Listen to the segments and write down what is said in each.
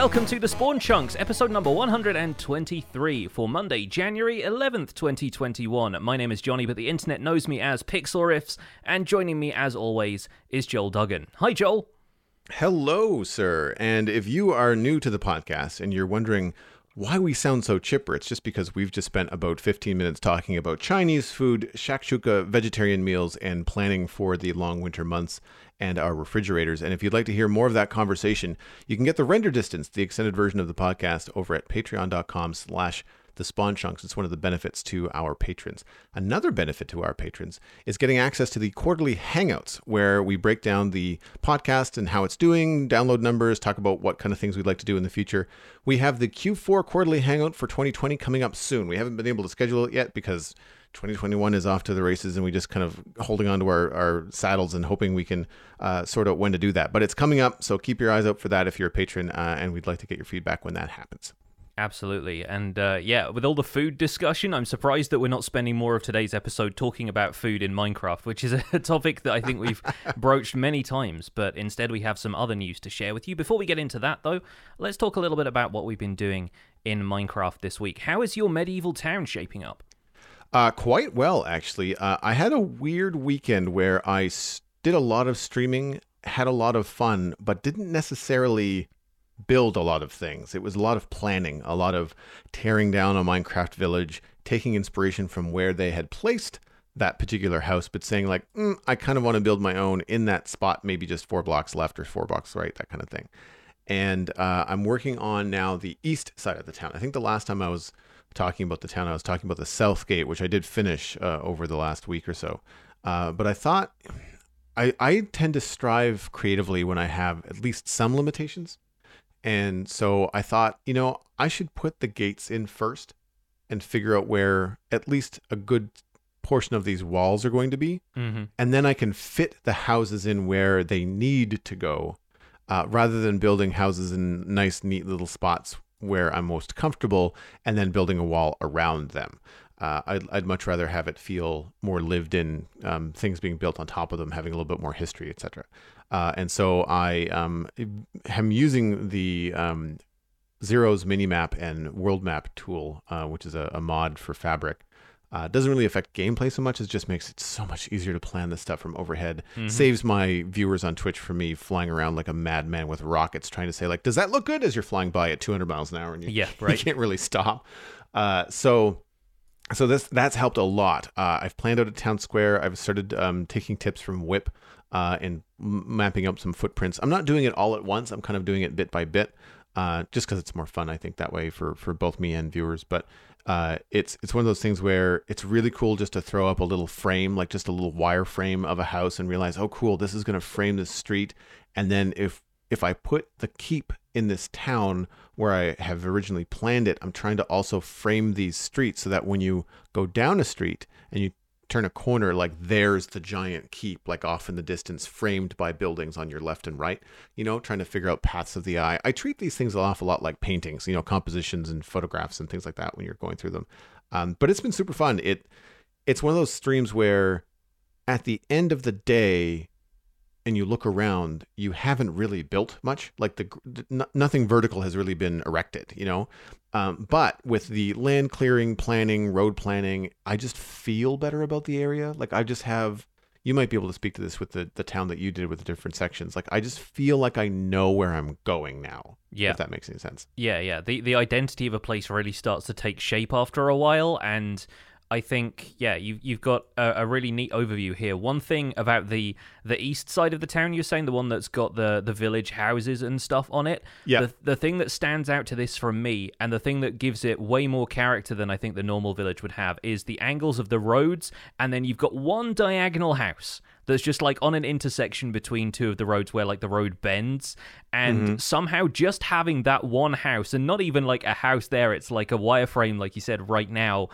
welcome to the Spawn Chunks, episode number 123 for Monday, January 11th, 2021. My name is Jonny, but the internet knows me as Pixel and joining me as always is Joel Duggan. Hi, Joel. Hello, sir. And if you are new to the podcast and you're wondering why we sound so chipper, it's just because we've just spent about 15 minutes talking about Chinese food, shakshuka vegetarian meals, and planning for the long winter months and our refrigerators. And if you'd like to hear more of that conversation, you can get the render distance, the extended version of the podcast, over at patreon.com slash the spawn chunks. It's one of the benefits to our patrons. Another benefit to our patrons is getting access to the quarterly hangouts where we break down the podcast and how it's doing, download numbers, talk about what kind of things we'd like to do in the future. We have the Q4 quarterly hangout for 2020 coming up soon. We haven't been able to schedule it yet because 2021 is off to the races and we just kind of holding on to our, our saddles and hoping we can uh, sort out when to do that. But it's coming up, so keep your eyes out for that if you're a patron, uh, and we'd like to get your feedback when that happens. Absolutely. And uh, yeah, with all the food discussion, I'm surprised that we're not spending more of today's episode talking about food in Minecraft, which is a topic that I think we've broached many times. But instead, we have some other news to share with you. Before we get into that, though, let's talk a little bit about what we've been doing in Minecraft this week. How is your medieval town shaping up? Uh, quite well, actually. Uh, I had a weird weekend where I did a lot of streaming, had a lot of fun, but didn't necessarily build a lot of things. It was a lot of planning, a lot of tearing down a Minecraft village, taking inspiration from where they had placed that particular house, but saying like, mm, I kind of want to build my own in that spot, maybe just four blocks left or four blocks right, that kind of thing. And uh, I'm working on now the east side of the town. I think the last time I was talking about the town. I was talking about the South Gate, which I did finish uh, over the last week or so. Uh, but I thought I, I tend to strive creatively when I have at least some limitations. And so I thought, you know, I should put the gates in first and figure out where at least a good portion of these walls are going to be. Mm-hmm. And then I can fit the houses in where they need to go uh, rather than building houses in nice, neat little spots where I'm most comfortable and then building a wall around them. Uh, I'd, I'd, much rather have it feel more lived in, um, things being built on top of them, having a little bit more history, etc. Uh, and so I um, am using the um, Xaero's Minimap and World Map tool, uh, which is a, a, mod for Fabric, uh, doesn't really affect gameplay so much. It just makes it so much easier to plan this stuff from overhead. Mm-hmm. Saves my viewers on Twitch from me flying around like a madman with rockets, trying to say like, "Does that look good?" As you're flying by at 200 miles an hour, and you, yeah, right. you can't really stop. Uh, so, so this that's helped a lot. Uh, I've planned out a town square. I've started um, taking tips from Whip uh, and mapping up some footprints. I'm not doing it all at once. I'm kind of doing it bit by bit, uh, just because it's more fun. I think that way for for both me and viewers, but uh, it's it's one of those things where it's really cool just to throw up a little frame, like just a little wire frame of a house, and realize, oh, cool, this is going to frame this street. And then if if I put the keep in this town where I have originally planned it, I'm trying to also frame these streets so that when you go down a street and you turn a corner, like there's the giant keep, like off in the distance, framed by buildings on your left and right, you know, trying to figure out paths of the eye. I treat these things an awful lot like paintings, you know, compositions and photographs and things like that when you're going through them. Um, but it's been super fun. It it's one of those streams where at the end of the day, and you look around, you haven't really built much. Like the n- nothing vertical has really been erected, you know. Um, but with the land clearing, planning, road planning, I just feel better about the area. Like I just have. You might be able to speak to this with the the town that you did with the different sections. Like I just feel like I know where I'm going now. Yeah, if that makes any sense. Yeah, yeah. The the identity of a place really starts to take shape after a while, and I think yeah, you you've got a, a, really neat overview here. One thing about the the east side of the town, you're saying the one that's got the the village houses and stuff on it. Yeah. The, the thing that stands out to this from me, and the thing that gives it way more character than I think the normal village would have, is the angles of the roads, and then you've got one diagonal house that's just like on an intersection between two of the roads where like the road bends and mm-hmm. somehow just having that one house and not even like a house there it's like a wireframe like you said right now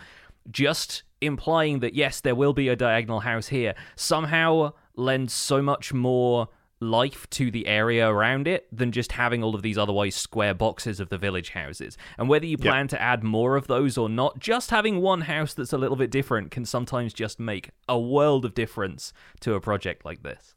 just implying that yes, there will be a diagonal house here somehow lends so much more life to the area around it than just having all of these otherwise square boxes of the village houses. And whether you plan yep. to add more of those or not, just having one house that's a little bit different can sometimes just make a world of difference to a project like this.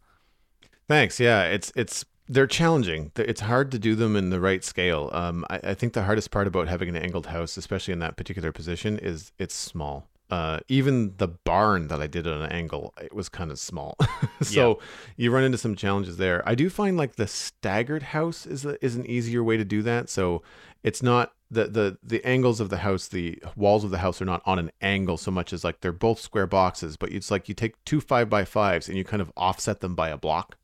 Thanks. Yeah, it's it's they're challenging. It's hard to do them in the right scale. Um, I, I, think the hardest part about having an angled house, especially in that particular position, is it's small. Uh, even the barn that I did at an angle, it was kind of small. so yeah. you run into some challenges there. I do find like the staggered house is a, is an easier way to do that. So it's not the the the angles of the house, the walls of the house are not on an angle so much as like they're both square boxes, but it's like you take two five by fives and you kind of offset them by a block.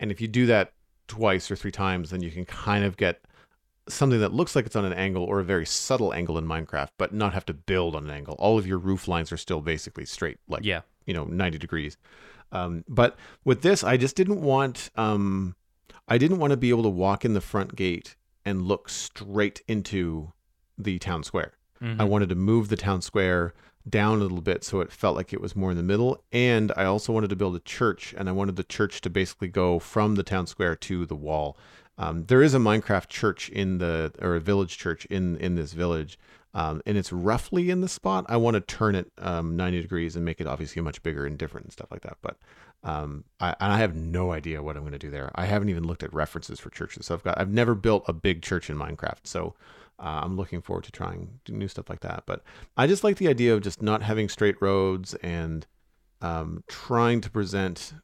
And if you do that twice or three times, then you can kind of get something that looks like it's on an angle or a very subtle angle in Minecraft, but not have to build on an angle. All of your roof lines are still basically straight, like yeah. you know, 90 degrees. Um, but with this, I just didn't want um, I didn't want to be able to walk in the front gate and look straight into the town square. Mm-hmm. I wanted to move the town square down a little bit so it felt like it was more in the middle. And I also wanted to build a church, and I wanted the church to basically go from the town square to the wall. Um, there is a Minecraft church in the or a village church in in this village, um, and it's roughly in the spot. I want to turn it um, 90 degrees and make it obviously much bigger and different and stuff like that. But um, I, I have no idea what I'm going to do there. I haven't even looked at references for churches. So I've got I've never built a big church in Minecraft. So uh, I'm looking forward to trying new stuff like that. But I just like the idea of just not having straight roads and um, trying to present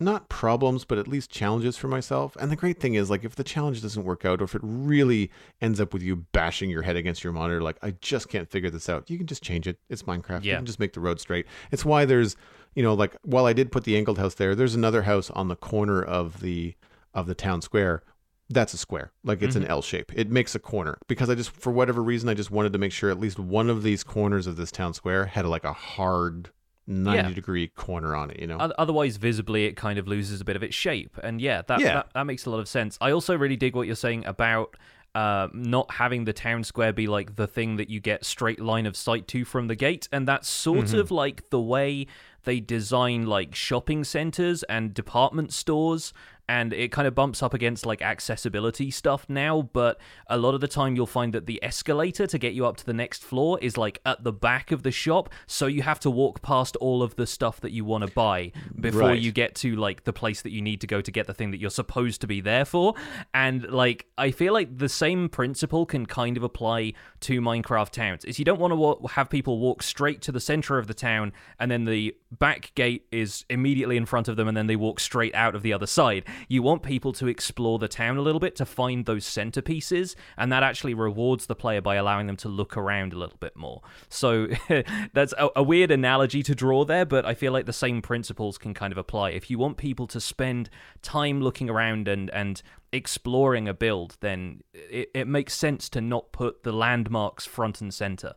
not problems, but at least challenges for myself. And the great thing is, like, if the challenge doesn't work out, or if it really ends up with you bashing your head against your monitor, like, I just can't figure this out, you can just change it. It's Minecraft. Yeah. You can just make the road straight. It's why there's, you know, like, while I did put the angled house there, there's another house on the corner of the of the town square that's a square like it's mm-hmm. an l shape it makes a corner because i just for whatever reason i just wanted to make sure at least one of these corners of this town square had like a hard 90 yeah. degree corner on it you know otherwise visibly it kind of loses a bit of its shape and yeah that, yeah. that that makes a lot of sense i also really dig what you're saying about uh, not having the town square be like the thing that you get straight line of sight to from the gate and that's sort mm-hmm. of like the way they design like shopping centers and department stores and it kind of bumps up against like accessibility stuff now but a lot of the time you'll find that the escalator to get you up to the next floor is like at the back of the shop so you have to walk past all of the stuff that you want to buy before right. you get to like the place that you need to go to get the thing that you're supposed to be there for and like i feel like the same principle can kind of apply to minecraft towns is you don't want to wa- have people walk straight to the center of the town and then the back gate is immediately in front of them and then they walk straight out of the other side you want people to explore the town a little bit to find those centerpieces, and that actually rewards the player by allowing them to look around a little bit more. So that's a, a weird analogy to draw there, but I feel like the same principles can kind of apply. If you want people to spend time looking around and and exploring a build, then it, it makes sense to not put the landmarks front and center.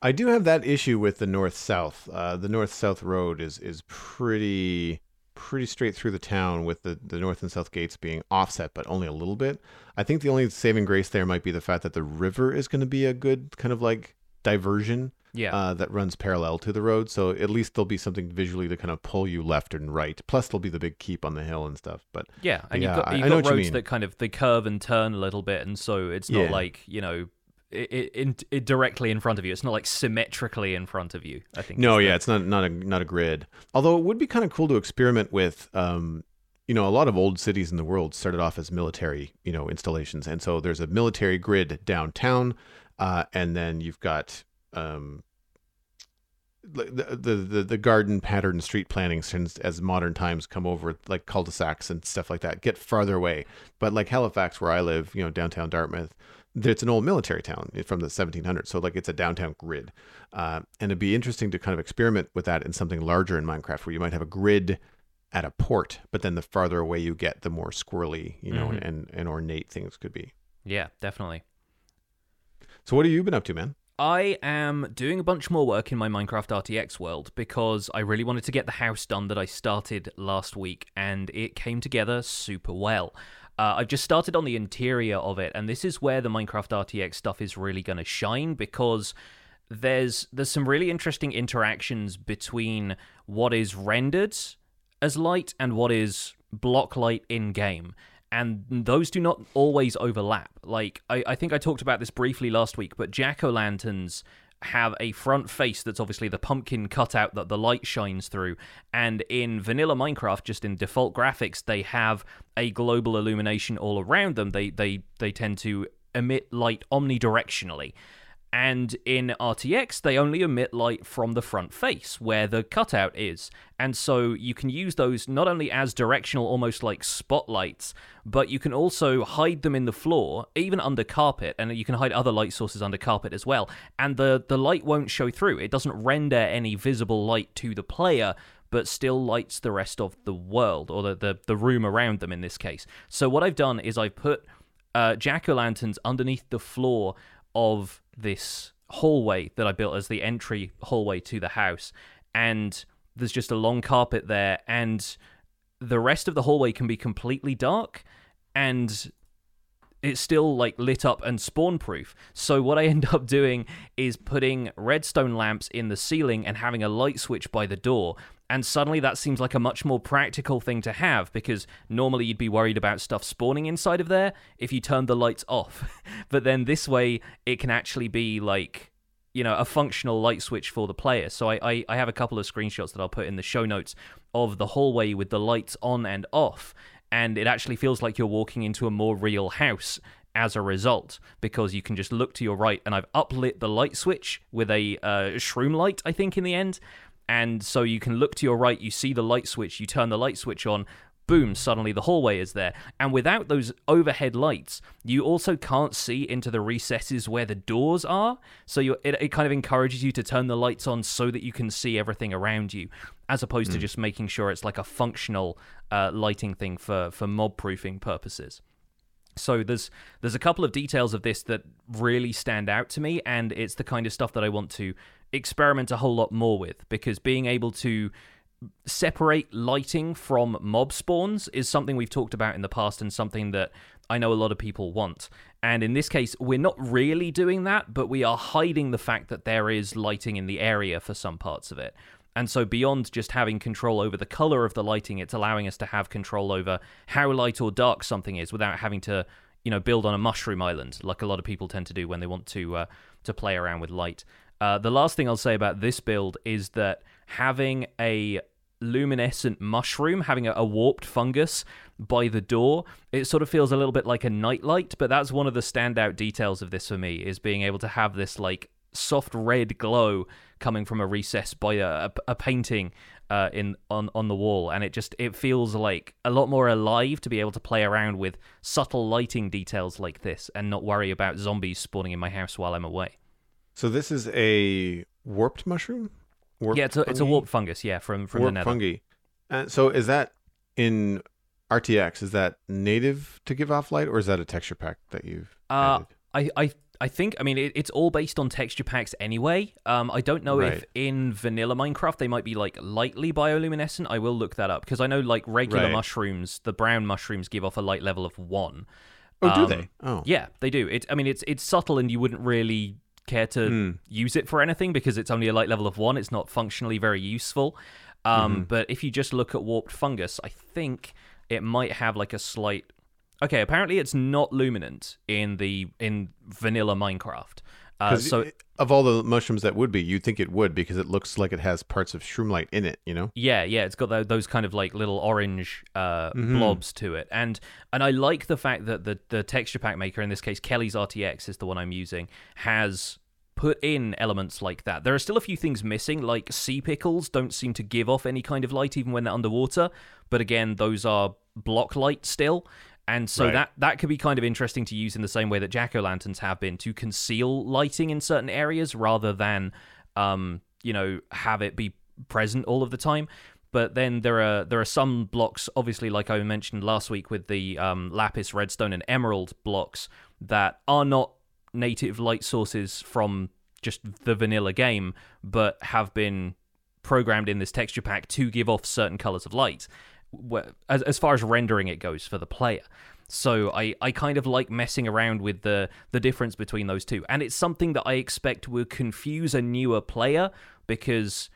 I do have that issue with the north south. Uh, the north south road is is pretty pretty straight through the town with the, the north and south gates being offset, but only a little bit. I think the only saving grace there might be the fact that the river is going to be a good kind of like diversion yeah. Uh, that runs parallel to the road. So at least there'll be something visually to kind of pull you left and right. Plus there'll be the big keep on the hill and stuff. But yeah, and yeah, you've got, you've got roads that kind of they curve and turn a little bit, and so it's not yeah. like you know it, it, it, directly in front of you. It's not like symmetrically in front of you. I think. No, yeah, it's not not a not a grid. Although it would be kind of cool to experiment with. Um, you know, a lot of old cities in the world started off as military, you know, installations, and so there's a military grid downtown, uh, and then you've got um, the, the the the garden pattern street planning since as modern times come over like cul-de-sacs and stuff like that get farther away. But like halifax where i live you know downtown dartmouth it's an old military town from the 1700s so like it's a downtown grid. Uh, and it'd be interesting to kind of experiment with that in something larger in minecraft where you might have a grid at a port but then the farther away you get the more squirrely you know mm-hmm. and, and ornate things could be. Yeah definitely so what have you been up to man I am doing a bunch more work in my Minecraft RTX world because I really wanted to get the house done that I started last week, and it came together super well. Uh, I've just started on the interior of it, and this is where the Minecraft RTX stuff is really going to shine because there's there's some really interesting interactions between what is rendered as light and what is block light in game. And those do not always overlap. Like, I, I think I talked about this briefly last week, but jack o' lanterns have a front face that's obviously the pumpkin cutout that the light shines through. And in vanilla Minecraft, just in default graphics, they have a global illumination all around them. They they they tend to emit light omnidirectionally. And in RTX, they only emit light from the front face, where the cutout is. And so you can use those not only as directional, almost like spotlights, but you can also hide them in the floor, even under carpet, and you can hide other light sources under carpet as well. And the, the light won't show through. It doesn't render any visible light to the player, but still lights the rest of the world, or the, the, the room around them in this case. So what I've done is I've put uh, jack o' lanterns underneath the floor of this hallway that I built as the entry hallway to the house. And there's just a long carpet there, and the rest of the hallway can be completely dark. And it's still like lit up and spawn proof. So what I end up doing is putting redstone lamps in the ceiling and having a light switch by the door. And suddenly that seems like a much more practical thing to have because normally you'd be worried about stuff spawning inside of there if you turned the lights off. but then this way it can actually be like you know a functional light switch for the player so I, I, I have a couple of screenshots that i'll put in the show notes of the hallway with the lights on and off and it actually feels like you're walking into a more real house as a result because you can just look to your right and I've uplit the light switch with a uh, shroom light I think in the end and so you can look to your right you see the light switch you turn the light switch on boom suddenly the hallway is there and without those overhead lights you also can't see into the recesses where the doors are so you it, it kind of encourages you to turn the lights on so that you can see everything around you as opposed mm. to just making sure it's like a functional uh, lighting thing for for mob proofing purposes. So there's there's a couple of details of this that really stand out to me, and it's the kind of stuff that I want to experiment a whole lot more with because being able to separate lighting from mob spawns is something we've talked about in the past and something that I know a lot of people want. And in this case, we're not really doing that, but we are hiding the fact that there is lighting in the area for some parts of it. And so, beyond just having control over the color of the lighting, it's allowing us to have control over how light or dark something is without having to, you know, build on a mushroom island like a lot of people tend to do when they want to uh, to play around with light. Uh, the last thing I'll say about this build is that having a luminescent mushroom, having a, a, warped fungus by the door, it sort of feels a little bit like a nightlight. But that's one of the standout details of this for me is being able to have this like soft red glow coming from a recess by a, a painting uh, in on on the wall, and it just it feels like a lot more alive to be able to play around with subtle lighting details like this, and not worry about zombies spawning in my house while I'm away. So this is a warped mushroom. Warped yeah, it's a, it's a warped fungus. Yeah, from from warped the nether. fungi. And so is that in RTX? Is that native to give off light, or is that a texture pack that you've? Uh, added? I I I think, I mean, it, it's all based on texture packs anyway. Um, I don't know right. if in vanilla Minecraft they might be like lightly bioluminescent. I will look that up because I know like regular right. mushrooms, the brown mushrooms give off a light level of one. Oh, um, do they? Oh, yeah, they do. It. I mean, it's it's subtle, and you wouldn't really care to mm. use it for anything because it's only a light level of one. It's not functionally very useful. Um, mm-hmm. But if you just look at warped fungus, I think it might have like a slight Okay, apparently it's not luminant in the in vanilla Minecraft. Uh, so of all the mushrooms that would be, you'd think it would because it looks like it has parts of shroomlight in it. You know? Yeah, yeah. It's got those kind of like little orange uh, mm-hmm. blobs to it, and and I like the fact that the the texture pack maker, in this case Kelly's RTX is the one I'm using, has put in elements like that. There are still a few things missing, like sea pickles don't seem to give off any kind of light even when they're underwater. But again, those are block light still. And so right. that that could be kind of interesting to use in the same way that jack o' lanterns have been to conceal lighting in certain areas rather than, um, you know, have it be present all of the time. But then there are there are some blocks, obviously, like I mentioned last week with the um, lapis, redstone, and emerald blocks that are not native light sources from just the vanilla game, but have been programmed in this texture pack to give off certain colors of light as, as far as rendering it goes for the player. So I, I kind of like messing around with the the difference between those two. And it's something that I expect will confuse a newer player because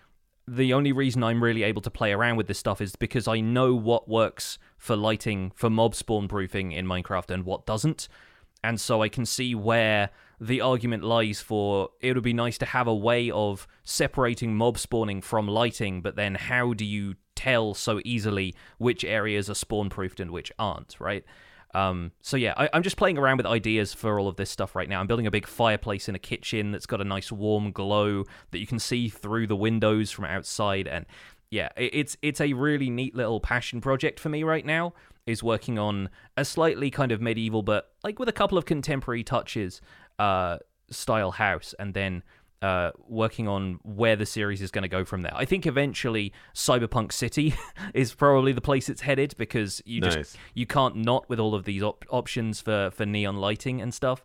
the only reason I'm really able to play around with this stuff is because I know what works for lighting for mob spawn proofing in Minecraft and what doesn't. And so I can see where the argument lies for it would be nice to have a way of separating mob spawning from lighting, but then how do you tell so easily which areas are spawn proofed and which aren't, right? Um, so yeah, I, am just playing around with ideas for all of this stuff right now. I'm building a big fireplace in a kitchen that's got a nice warm glow that you can see through the windows from outside, and yeah, it, it's it's a really neat little passion project for me right now. Is working on a slightly kind of medieval, but like with a couple of contemporary touches, uh, style house, and then uh, working on where the series is going to go from there. I think eventually Cyberpunk City is probably the place it's headed because you just you can't not with all of these op- options for for neon lighting and stuff.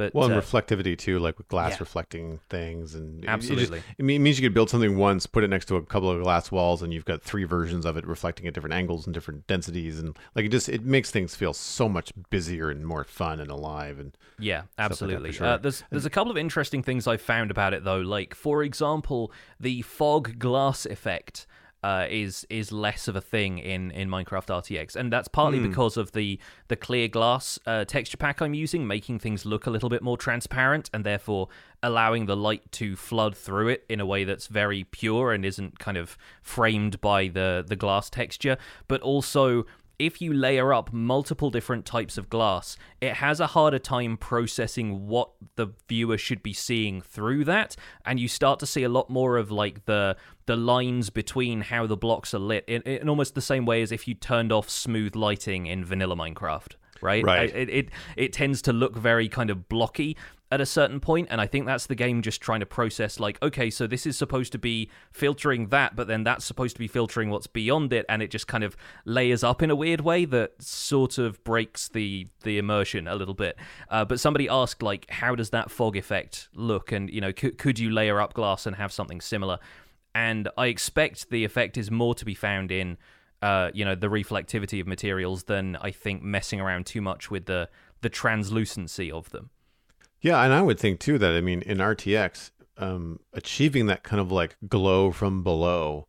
But well, and uh, reflectivity too, like with glass yeah. reflecting things, and absolutely, it, just, it, means you could build something once, put it next to a couple of glass walls, and you've got three versions of it reflecting at different angles and different densities, and like it just it makes things feel so much busier and more fun and alive. And yeah, absolutely. Like sure. uh, there's there's a couple of interesting things I found about it though, like for example, the fog glass effect uh, is is less of a thing in, in Minecraft RTX, and that's partly mm. because of the the clear glass uh, texture pack I'm using, making things look a little bit more transparent, and therefore allowing the light to flood through it in a way that's very pure and isn't kind of framed by the the glass texture, but also if you layer up multiple different types of glass, it has a harder time processing what the viewer should be seeing through that, and you start to see a lot more of like the the lines between how the blocks are lit in, in almost the same way as if you turned off smooth lighting in vanilla Minecraft right? Right. It, it it tends to look very kind of blocky, at a certain point and i think that's the game just trying to process like okay so this is supposed to be filtering that but then that's supposed to be filtering what's beyond it and it just kind of layers up in a weird way that sort of breaks the the immersion a little bit uh, but somebody asked like how does that fog effect look and you know could, could you layer up glass and have something similar and i expect the effect is more to be found in uh, you know the reflectivity of materials than i think messing around too much with the the translucency of them yeah, and I would think too that I mean in RTX, um, achieving that kind of like glow from below,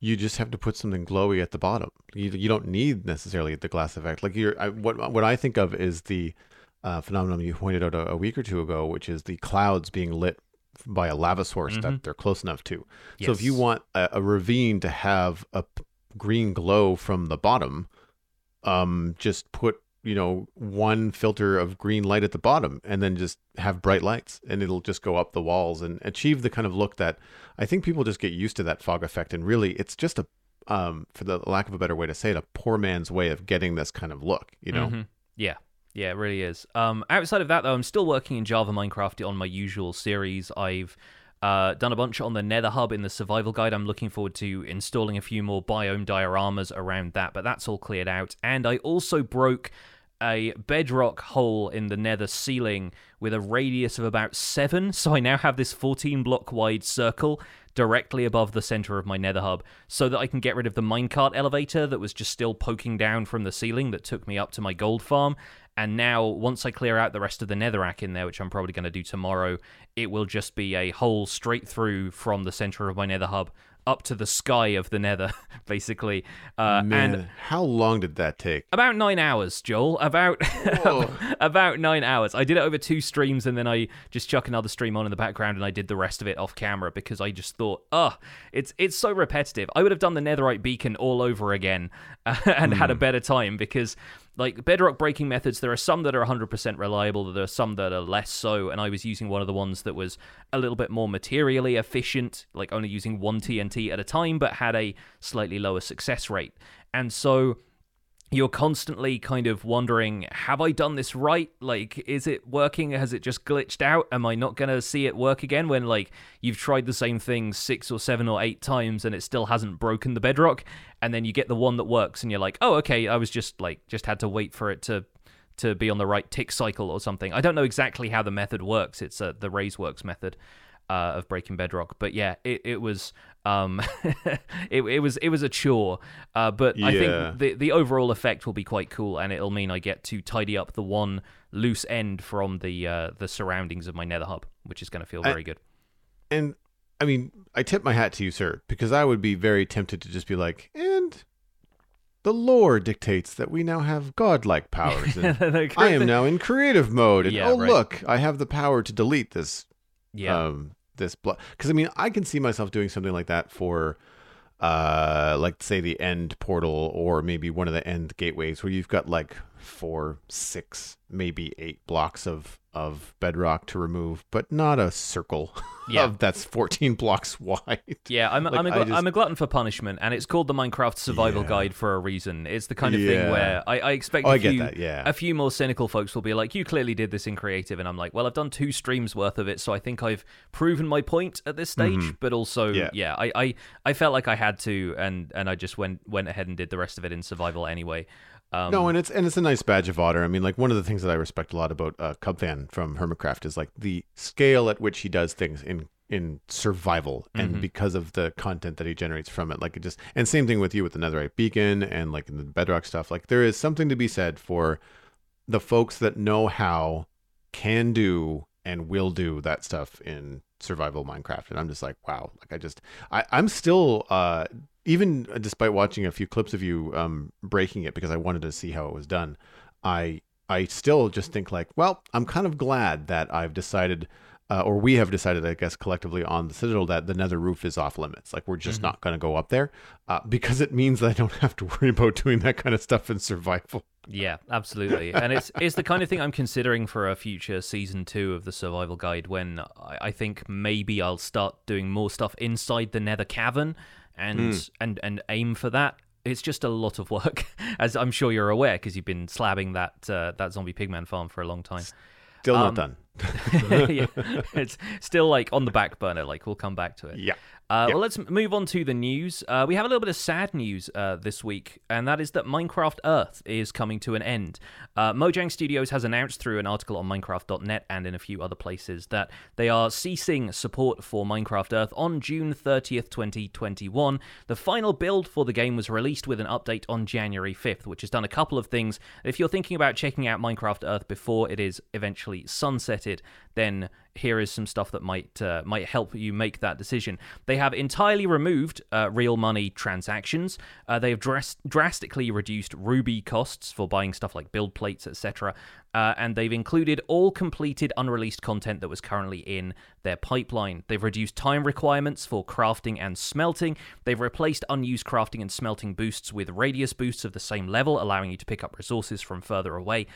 you just have to put something glowy at the bottom. You you don't need necessarily the glass effect. Like you're I, what what I think of is the uh, phenomenon you pointed out a, a, week or two ago, which is the clouds being lit by a lava source mm-hmm. that they're close enough to. Yes. So if you want a, a ravine to have a green glow from the bottom, um, just put you know, one filter of green light at the bottom and then just have bright lights and it'll just go up the walls and achieve the kind of look that I think people just get used to that fog effect. And really, it's just a, um, for the lack of a better way to say it, a poor man's way of getting this kind of look, you know? Mm-hmm. Yeah. Yeah, it really is. Um, outside of that, though, I'm still working in Java Minecraft on my usual series. I've uh, done a bunch on the Nether Hub in the survival guide. I'm looking forward to installing a few more biome dioramas around that, but that's all cleared out. And I also broke a bedrock hole in the nether ceiling with a radius of about 7 so i now have this 14 block wide circle directly above the center of my nether hub so that i can get rid of the minecart elevator that was just still poking down from the ceiling that took me up to my gold farm and now once i clear out the rest of the netherrack in there which i'm probably going to do tomorrow it will just be a hole straight through from the center of my nether hub up to the sky of the nether, basically. Uh, Man, and how long did that take? About nine hours, Joel. About about nine hours. I did it over two streams, and then I just chuck another stream on in the background, and I did the rest of it off camera because I just thought, oh, it's it's so repetitive. I would have done the netherite beacon all over again uh, and mm. had a hmm. better time because like bedrock breaking methods there are some that are 100% reliable there are some that are less so and i was using one of the ones that was a little bit more materially efficient like only using one tnt at a time but had a slightly lower success rate. And so you're constantly kind of wondering have i done this right? Like is it working? Has it just glitched out? Am i not going to see it work again when like you've tried the same thing six or seven or eight times and it still hasn't broken the bedrock? And then you get the one that works and you're like oh okay i was just like just had to wait for it to to be on the right tick cycle or something. I don't know exactly how the method works. It's uh, the RaysWorks method uh, of breaking bedrock but yeah it, it was um, it, it was it was a chore, uh, but yeah. I think the the overall effect will be quite cool, and it'll mean I get to tidy up the one loose end from the uh, the surroundings of my Nether hub, which is going to feel very I, good. And I mean, I tip my hat to you, sir, because I would be very tempted to just be like, and the lore dictates that we now have godlike powers. And I am now in creative mode, and Yeah, oh right. look, I have the power to delete this yeah. um this blood because i mean i can see myself doing something like that for uh like say the end portal or maybe one of the end gateways where you've got like four six maybe eight blocks of of bedrock to remove but not a circle Yeah. of that's 14 blocks wide Yeah, I'm, a Like, I'm, a glut- just- I'm a glutton for punishment, and it's called the Minecraft Survival Yeah. Guide for a reason. It's the kind of thing where I, I expect Oh, a I few, that, yeah. a few more cynical folks will be like, "You clearly did this in creative," and I'm like, "Well, I've done two streams worth of it, so I think I've proven my point at this stage." But also, Mm-hmm. Yeah. yeah, I, I, I felt like I had to, and and I just went went ahead and did the rest of it in survival anyway. Um, no, and it's and it's a nice badge of honor. I mean, like one of the things that I respect a lot about uh, Cubfan from Hermitcraft is like the scale at which he does things in in survival, and because of the content that he generates from it, like it just and same thing with you with the Netherite Beacon and like in the Bedrock stuff. Like there is something to be said for the folks that know how, can do, and will do that stuff in survival Minecraft. And I'm just like, wow. Like I just, I, I'm still, uh, even despite watching a few clips of you um, breaking it because I wanted to see how it was done, I, I still just think like, well, I'm kind of glad that I've decided. Uh, or we have decided, I guess, collectively on the Citadel that the Nether roof is off limits. Like we're just not going to go up there uh, because it means that I don't have to worry about doing that kind of stuff in survival. Yeah, absolutely, and it's it's the kind of thing I'm considering for a future season two of the Survival Guide. When I, I think maybe I'll start doing more stuff inside the Nether Cavern, and and and aim for that. It's just a lot of work, as I'm sure you're aware, because you've been slabbing that uh, that zombie pigman farm for a long time. Still Um, not done. yeah, it's still like on the back burner. Like we'll come back to it. Yeah. Uh, Yep. Well, let's move on to the news. Uh, we have a little bit of sad news uh, this week, and that is that Minecraft Earth is coming to an end. Uh, Mojang Studios has announced through an article on Minecraft.net and in a few other places that they are ceasing support for Minecraft Earth on June 30th, 2021. The final build for the game was released with an update on January 5th, which has done a couple of things. If you're thinking about checking out Minecraft Earth before it is eventually sunsetted, then here is some stuff that might uh, might help you make that decision. They have entirely removed uh, real money transactions. Uh, they have dras- drastically reduced Ruby costs for buying stuff like build plates, etc. Uh, and they've included all completed unreleased content that was currently in their pipeline. They've reduced time requirements for crafting and smelting. They've replaced unused crafting and smelting boosts with radius boosts of the same level, allowing you to pick up resources from further away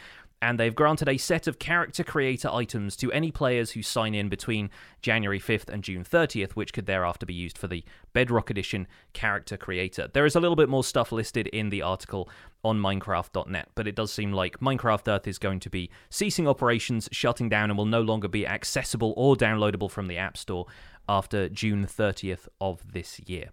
and they've granted a set of character creator items to any players who sign in between January 5th and June 30th, which could thereafter be used for the Bedrock Edition character creator. There is a little bit more stuff listed in the article on Minecraft.net, but it does seem like Minecraft Earth is going to be ceasing operations, shutting down, and will no longer be accessible or downloadable from the App Store after June 30th of this year.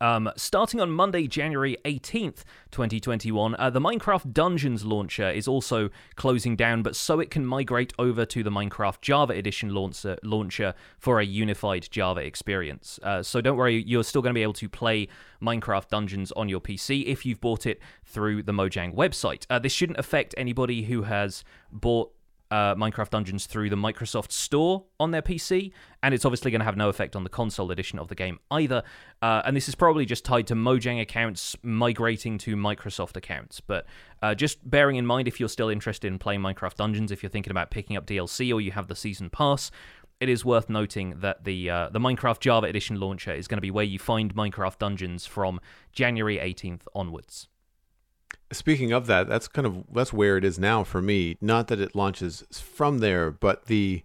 Um, starting on Monday, January 18th, 2021, uh, the Minecraft Dungeons launcher is also closing down, but so it can migrate over to the Minecraft Java Edition launcher, launcher for a unified Java experience. Uh, so don't worry, you're still going to be able to play Minecraft Dungeons on your PC if you've bought it through the Mojang website. Uh, this shouldn't affect anybody who has bought uh, Minecraft Dungeons through the Microsoft Store on their PC, and it's obviously going to have no effect on the console edition of the game either. Uh, and this is probably just tied to Mojang accounts migrating to Microsoft accounts. But uh, just bearing in mind, if you're still interested in playing Minecraft Dungeons, if you're thinking about picking up DLC or you have the season pass, it is worth noting that the uh, the Minecraft Java Edition launcher is going to be where you find Minecraft Dungeons from January 18th onwards. Speaking of that, that's kind of that's where it is now for me. Not that it launches from there, but the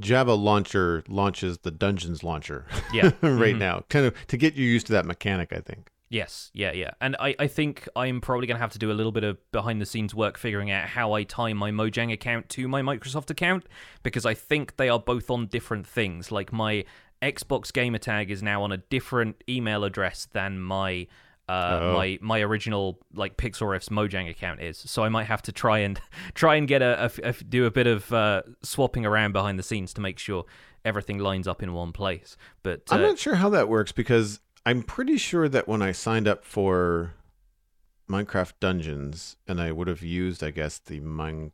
Java launcher launches the Dungeons launcher Yeah. right Mhm. now, kind of to get you used to that mechanic. I think. Yes, yeah, yeah. And I, I think I'm probably going to have to do a little bit of behind the scenes work figuring out how I tie my Mojang account to my Microsoft account because I think they are both on different things. Like my Xbox gamer tag is now on a different email address than my uh, Oh. my my original like Pixel Riffs Mojang account is. So I might have to try and try and get a do a bit of uh, swapping around behind the scenes to make sure everything lines up in one place. But uh, I'm not sure how that works because I'm pretty sure that when I signed up for Minecraft Dungeons, and I would have used, I guess, the Min-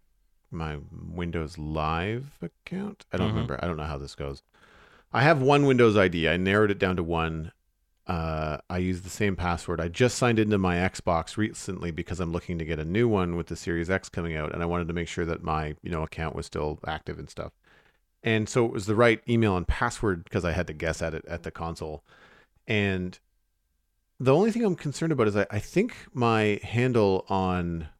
my Windows Live account. I don't Mhm. remember. I don't know how this goes. I have one Windows ID. I narrowed it down to one. Uh, I use the same password. I just signed into my Xbox recently because I'm looking to get a new one with the Series X coming out, and I wanted to make sure that my you know account was still active and stuff. And so it was the right email and password because I had to guess at it at the console. And the only thing I'm concerned about is I, I think my handle on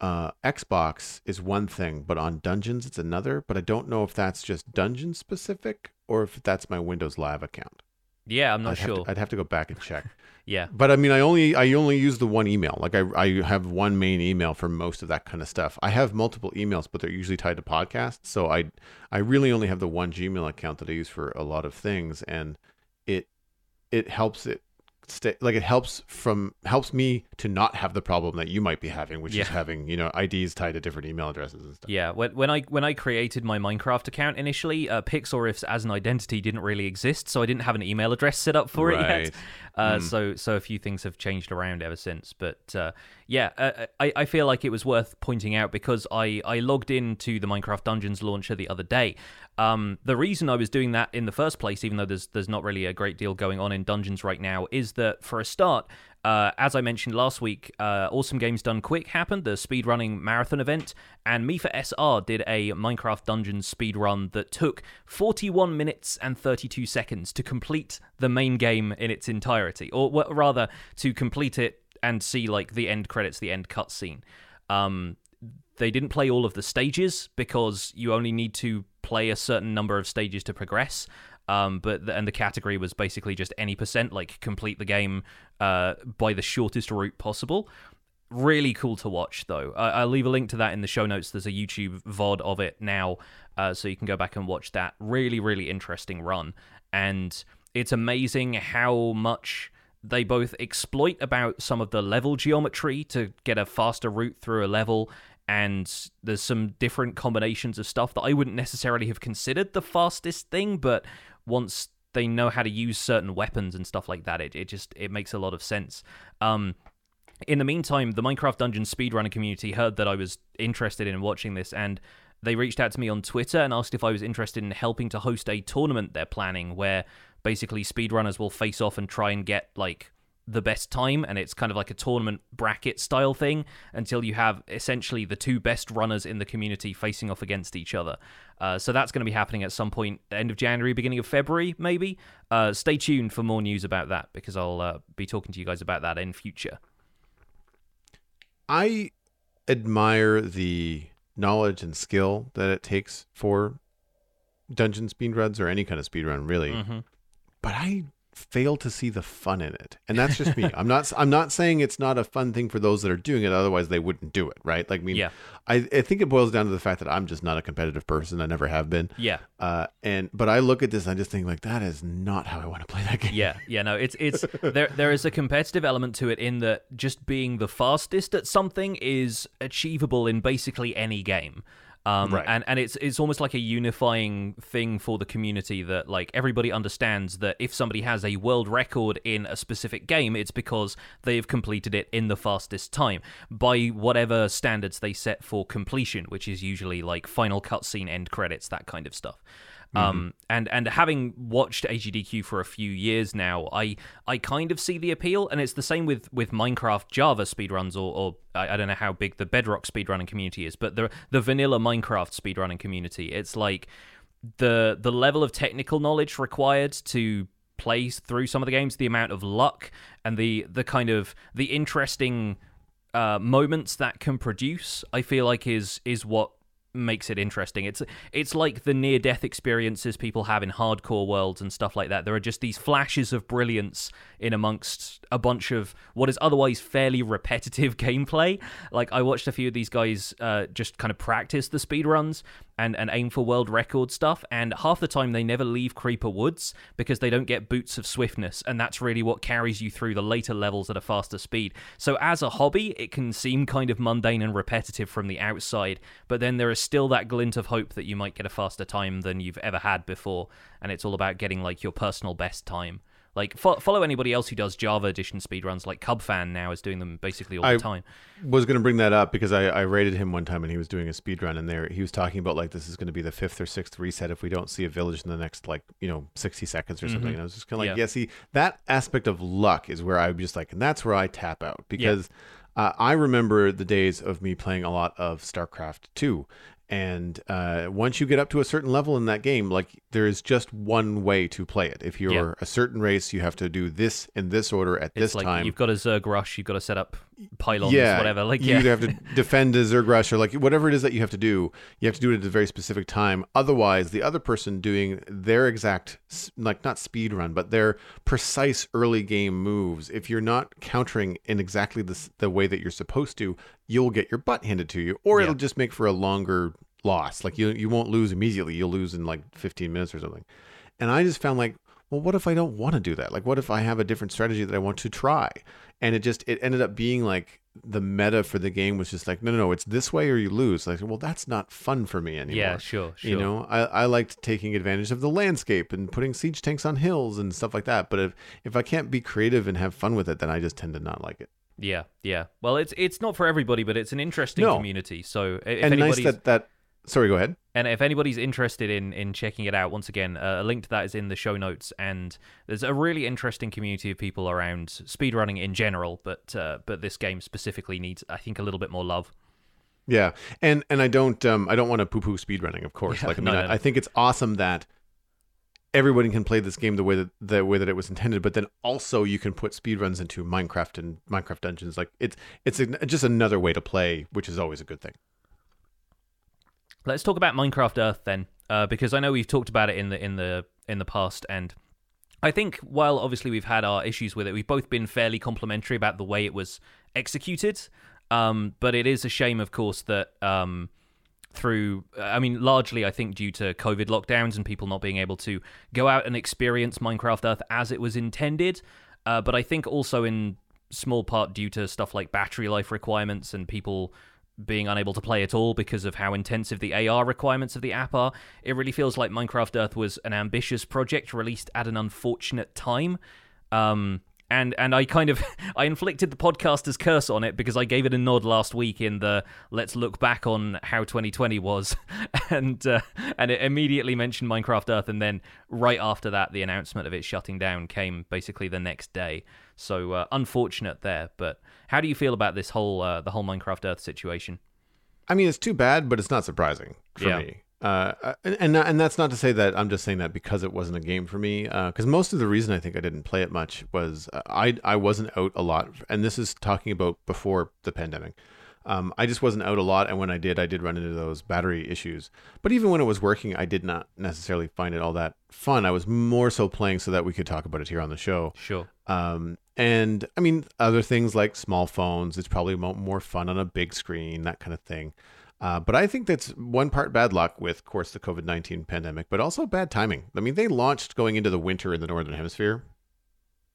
uh, Xbox is one thing, but on Dungeons it's another. But I don't know if that's just Dungeon specific or if that's my Windows Live account. Yeah, I'm not I'd sure. Have to, I'd have to go back and check. yeah. But I mean, I only I only use the one email. Like I I have one main email for most of that kind of stuff. I have multiple emails, but they're usually tied to podcasts. So I I really only have the one Gmail account that I use for a lot of things, and it it helps it stay like it helps from helps me to not have the problem that you might be having, which is having you know IDs tied to different email addresses and stuff. Yeah, when, when I when I created my Minecraft account initially, uh, Pixelriffs as an identity didn't really exist, so I didn't have an email address set up for it yet. Uh, So so a few things have changed around ever since. But uh, yeah, uh, I I feel like it was worth pointing out because I I logged into the Minecraft Dungeons launcher the other day. Um, the reason I was doing that in the first place, even though there's there's not really a great deal going on in Dungeons right now, is that for a start. Uh, as I mentioned last week, uh, Awesome Games Done Quick happened, the speedrunning marathon event, and for SR did a Minecraft Dungeons speedrun that took 41 minutes and 32 seconds to complete the main game in its entirety, or rather, to complete it and see like the end credits, the end cutscene. Um, they didn't play all of the stages because you only need to play a certain number of stages to progress. Um, but the, and the category was basically just any percent, like complete the game uh, by the shortest route possible. Really cool to watch, though. I, I'll leave a link to that in the show notes. There's a YouTube VOD of it now, uh, so you can go back and watch that. Really, really interesting run. And it's amazing how much they both exploit about some of the level geometry to get a faster route through a level and there's some different combinations of stuff that I wouldn't necessarily have considered the fastest thing but once they know how to use certain weapons and stuff like that it, it just it makes a lot of sense. Um in the meantime, the Minecraft Dungeon speedrunner community heard that I was interested in watching this and they reached out to me on Twitter and asked if I was interested in helping to host a tournament they're planning where basically speedrunners will face off and try and get like the best time and it's kind of like a tournament bracket style thing until you have essentially the two best runners in the community facing off against each other uh, so that's going to be happening at some point end of january beginning of february maybe uh, stay tuned for more news about that because i'll uh, be talking to you guys about that in future I admire the knowledge and skill that it takes for dungeon speedruns or any kind of speedrun, really. Mhm. But I fail to see the fun in it, and that's just me. I'm not. I'm not saying it's not a fun thing for those that are doing it. Otherwise, they wouldn't do it, right? Like, I mean, Yeah. I, I think it boils down to the fact that I'm just not a competitive person. I never have been. yeah Uh, and but I look at this, and I just think like that is not how I want to play that game. yeah yeah no it's it's there there is a competitive element to it in that just being the fastest at something is achievable in basically any game um, Right. and and it's it's almost like a unifying thing for the community that like everybody understands that if somebody has a world record in a specific game it's because they've completed it in the fastest time by whatever standards they set for completion which is usually like final cutscene end credits that kind of stuff um, and and having watched AGDQ for a few years now, I I kind of see the appeal, and it's the same with with Minecraft Java speedruns, or, or I, I don't know how big the Bedrock speedrunning community is, but the the vanilla Minecraft speedrunning community, it's like the the level of technical knowledge required to play through some of the games, the amount of luck, and the the kind of the interesting uh, moments that can produce, I feel like is is what makes it interesting. It's it's like the near death experiences people have in hardcore worlds and stuff like that. There are just these flashes of brilliance in amongst a bunch of what is otherwise fairly repetitive gameplay. Like I watched a few of these guys uh, just kind of practice the speed runs and, and aim for world record stuff, and half the time they never leave Creeper Woods because they don't get boots of swiftness, and that's really what carries you through the later levels at a faster speed. So as a hobby, it can seem kind of mundane and repetitive from the outside, but then there is still that glint of hope that you might get a faster time than you've ever had before, and it's all about getting like your personal best time Like fo- follow anybody else who does Java Edition speedruns. Like Cubfan now is doing them basically all I- the time. was going to bring that up because I, I rated him one time and he was doing a speed run and there he was talking about like this is going to be the fifth or sixth reset if we don't see a village in the next like you know 60 seconds or something Mhm. and I was just kind of like Yeah. yeah. see that aspect of luck is where I'm just like and that's where I tap out because uh, I remember the days of me playing a lot of StarCraft 2 and uh, once you get up to a certain level in that game like there is just one way to play it if you're Yeah. a certain race you have to do this in this order at It's this like time you've got a Zerg rush, you've got to set up pylons, yeah, whatever. Like you yeah, either have to defend a Zerg rush or like whatever it is that you have to do. You have to do it at a very specific time. Otherwise, the other person doing their exact like not speed run, but their precise early game moves. If you're not countering in exactly the the way that you're supposed to, you'll get your butt handed to you, or Yeah. it'll just make for a longer loss. Like you you won't lose immediately. You'll lose in like 15 minutes or something. And I just found like, well, what if I don't want to do that? Like, what if I have a different strategy that I want to try? And it just it ended up being like the meta for the game was just like, no, no, no, it's this way or you lose. Like, well, that's not fun for me anymore. yeah, sure, sure. You know, I, I liked taking advantage of the landscape and putting siege tanks on hills and stuff like that. But if, if I can't be creative and have fun with it, then I just tend to not like it. Yeah, yeah. Well, it's it's not for everybody, but it's an interesting No. community. So if and nice that that. Sorry, go ahead. and if anybody's interested in in checking it out, once again, uh, a link to that is in the show notes. And there's a really interesting community of people around speedrunning in general, but uh, but this game specifically needs, I think, a little bit more love. Yeah, and and I don't um I don't want to poo poo speedrunning, of course. Yeah, like I mean, no, I, no. I think it's awesome that everybody can play this game the way that the way that it was intended, but then also you can put speedruns into Minecraft and Minecraft Dungeons. Like it's it's a, just another way to play, which is always a good thing. Let's talk about Minecraft Earth then, uh, because I know we've talked about it in the in the in the past, and I think while obviously we've had our issues with it, we've both been fairly complimentary about the way it was executed. Um, but it is a shame, of course, that um, through, I mean, largely I think due to COVID lockdowns and people not being able to go out and experience Minecraft Earth as it was intended. Uh, but I think also in small part due to stuff like battery life requirements and people being unable to play at all because of how intensive the AR requirements of the app are. It really feels like Minecraft Earth was an ambitious project released at an unfortunate time. Um, and and I kind of I inflicted the podcaster's curse on it because I gave it a nod last week in the let's look back on how 2020 was, and uh, and it immediately mentioned Minecraft Earth, and then right after that the announcement of it shutting down came basically the next day. So uh, unfortunate there. But how do you feel about this whole uh, the whole Minecraft Earth situation? I mean, it's too bad, but it's not surprising for Yeah. me. Uh, and and and that's not to say that I'm just saying that because it wasn't a game for me. Because most of the reason I think I didn't play it much was uh, I I wasn't out a lot, and this is talking about before the pandemic. Um, I just wasn't out a lot, and when I did, I did run into those battery issues. But even when it was working, I did not necessarily find it all that fun. I was more so playing so that we could talk about it here on the show. Sure. Um, and I mean, other things like small phones, it's probably mo- more fun on a big screen, that kind of thing. Uh, but I think that's one part bad luck with, of course, the COVID 19 pandemic, but also bad timing. I mean, they launched going into the winter in the Northern Hemisphere.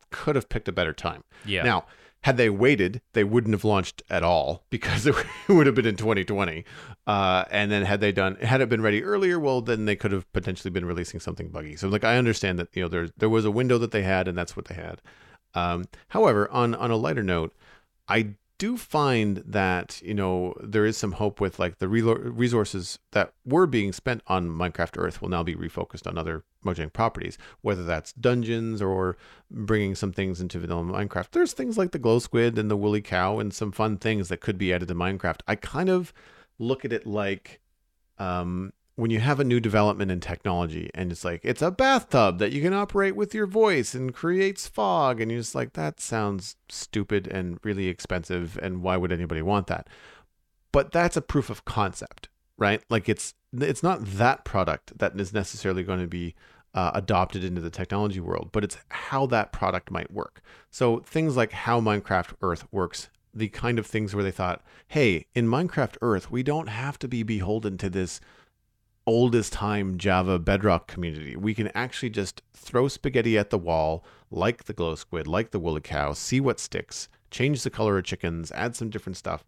Could have picked a better time. Yeah. Now, had they waited, they wouldn't have launched at all because it would have been in 2020. Uh, and then had they done, had it been ready earlier, well, then they could have potentially been releasing something buggy. So, like, I understand that you know there there was a window that they had, and that's what they had. Um, however, on on a lighter note, I do find that you know there is some hope with like the relo- resources that were being spent on Minecraft Earth will now be refocused on other Mojang properties, whether that's dungeons or bringing some things into vanilla Minecraft. There's things like the glow squid and the woolly cow and some fun things that could be added to Minecraft. I kind of look at it like um, when you have a new development in technology and it's like it's a bathtub that you can operate with your voice and creates fog and you're just like that sounds stupid and really expensive and why would anybody want that? But that's a proof of concept right? Like it's it's not that product that is necessarily going to be uh, adopted into the technology world but it's how that product might work. So things like how minecraft earth works the kind of things where they thought hey in minecraft earth we don't have to be beholden to this oldest time Java bedrock community. We can actually just throw spaghetti at the wall, like the glow squid, like the woolly cow, see what sticks, change the color of chickens, add some different stuff,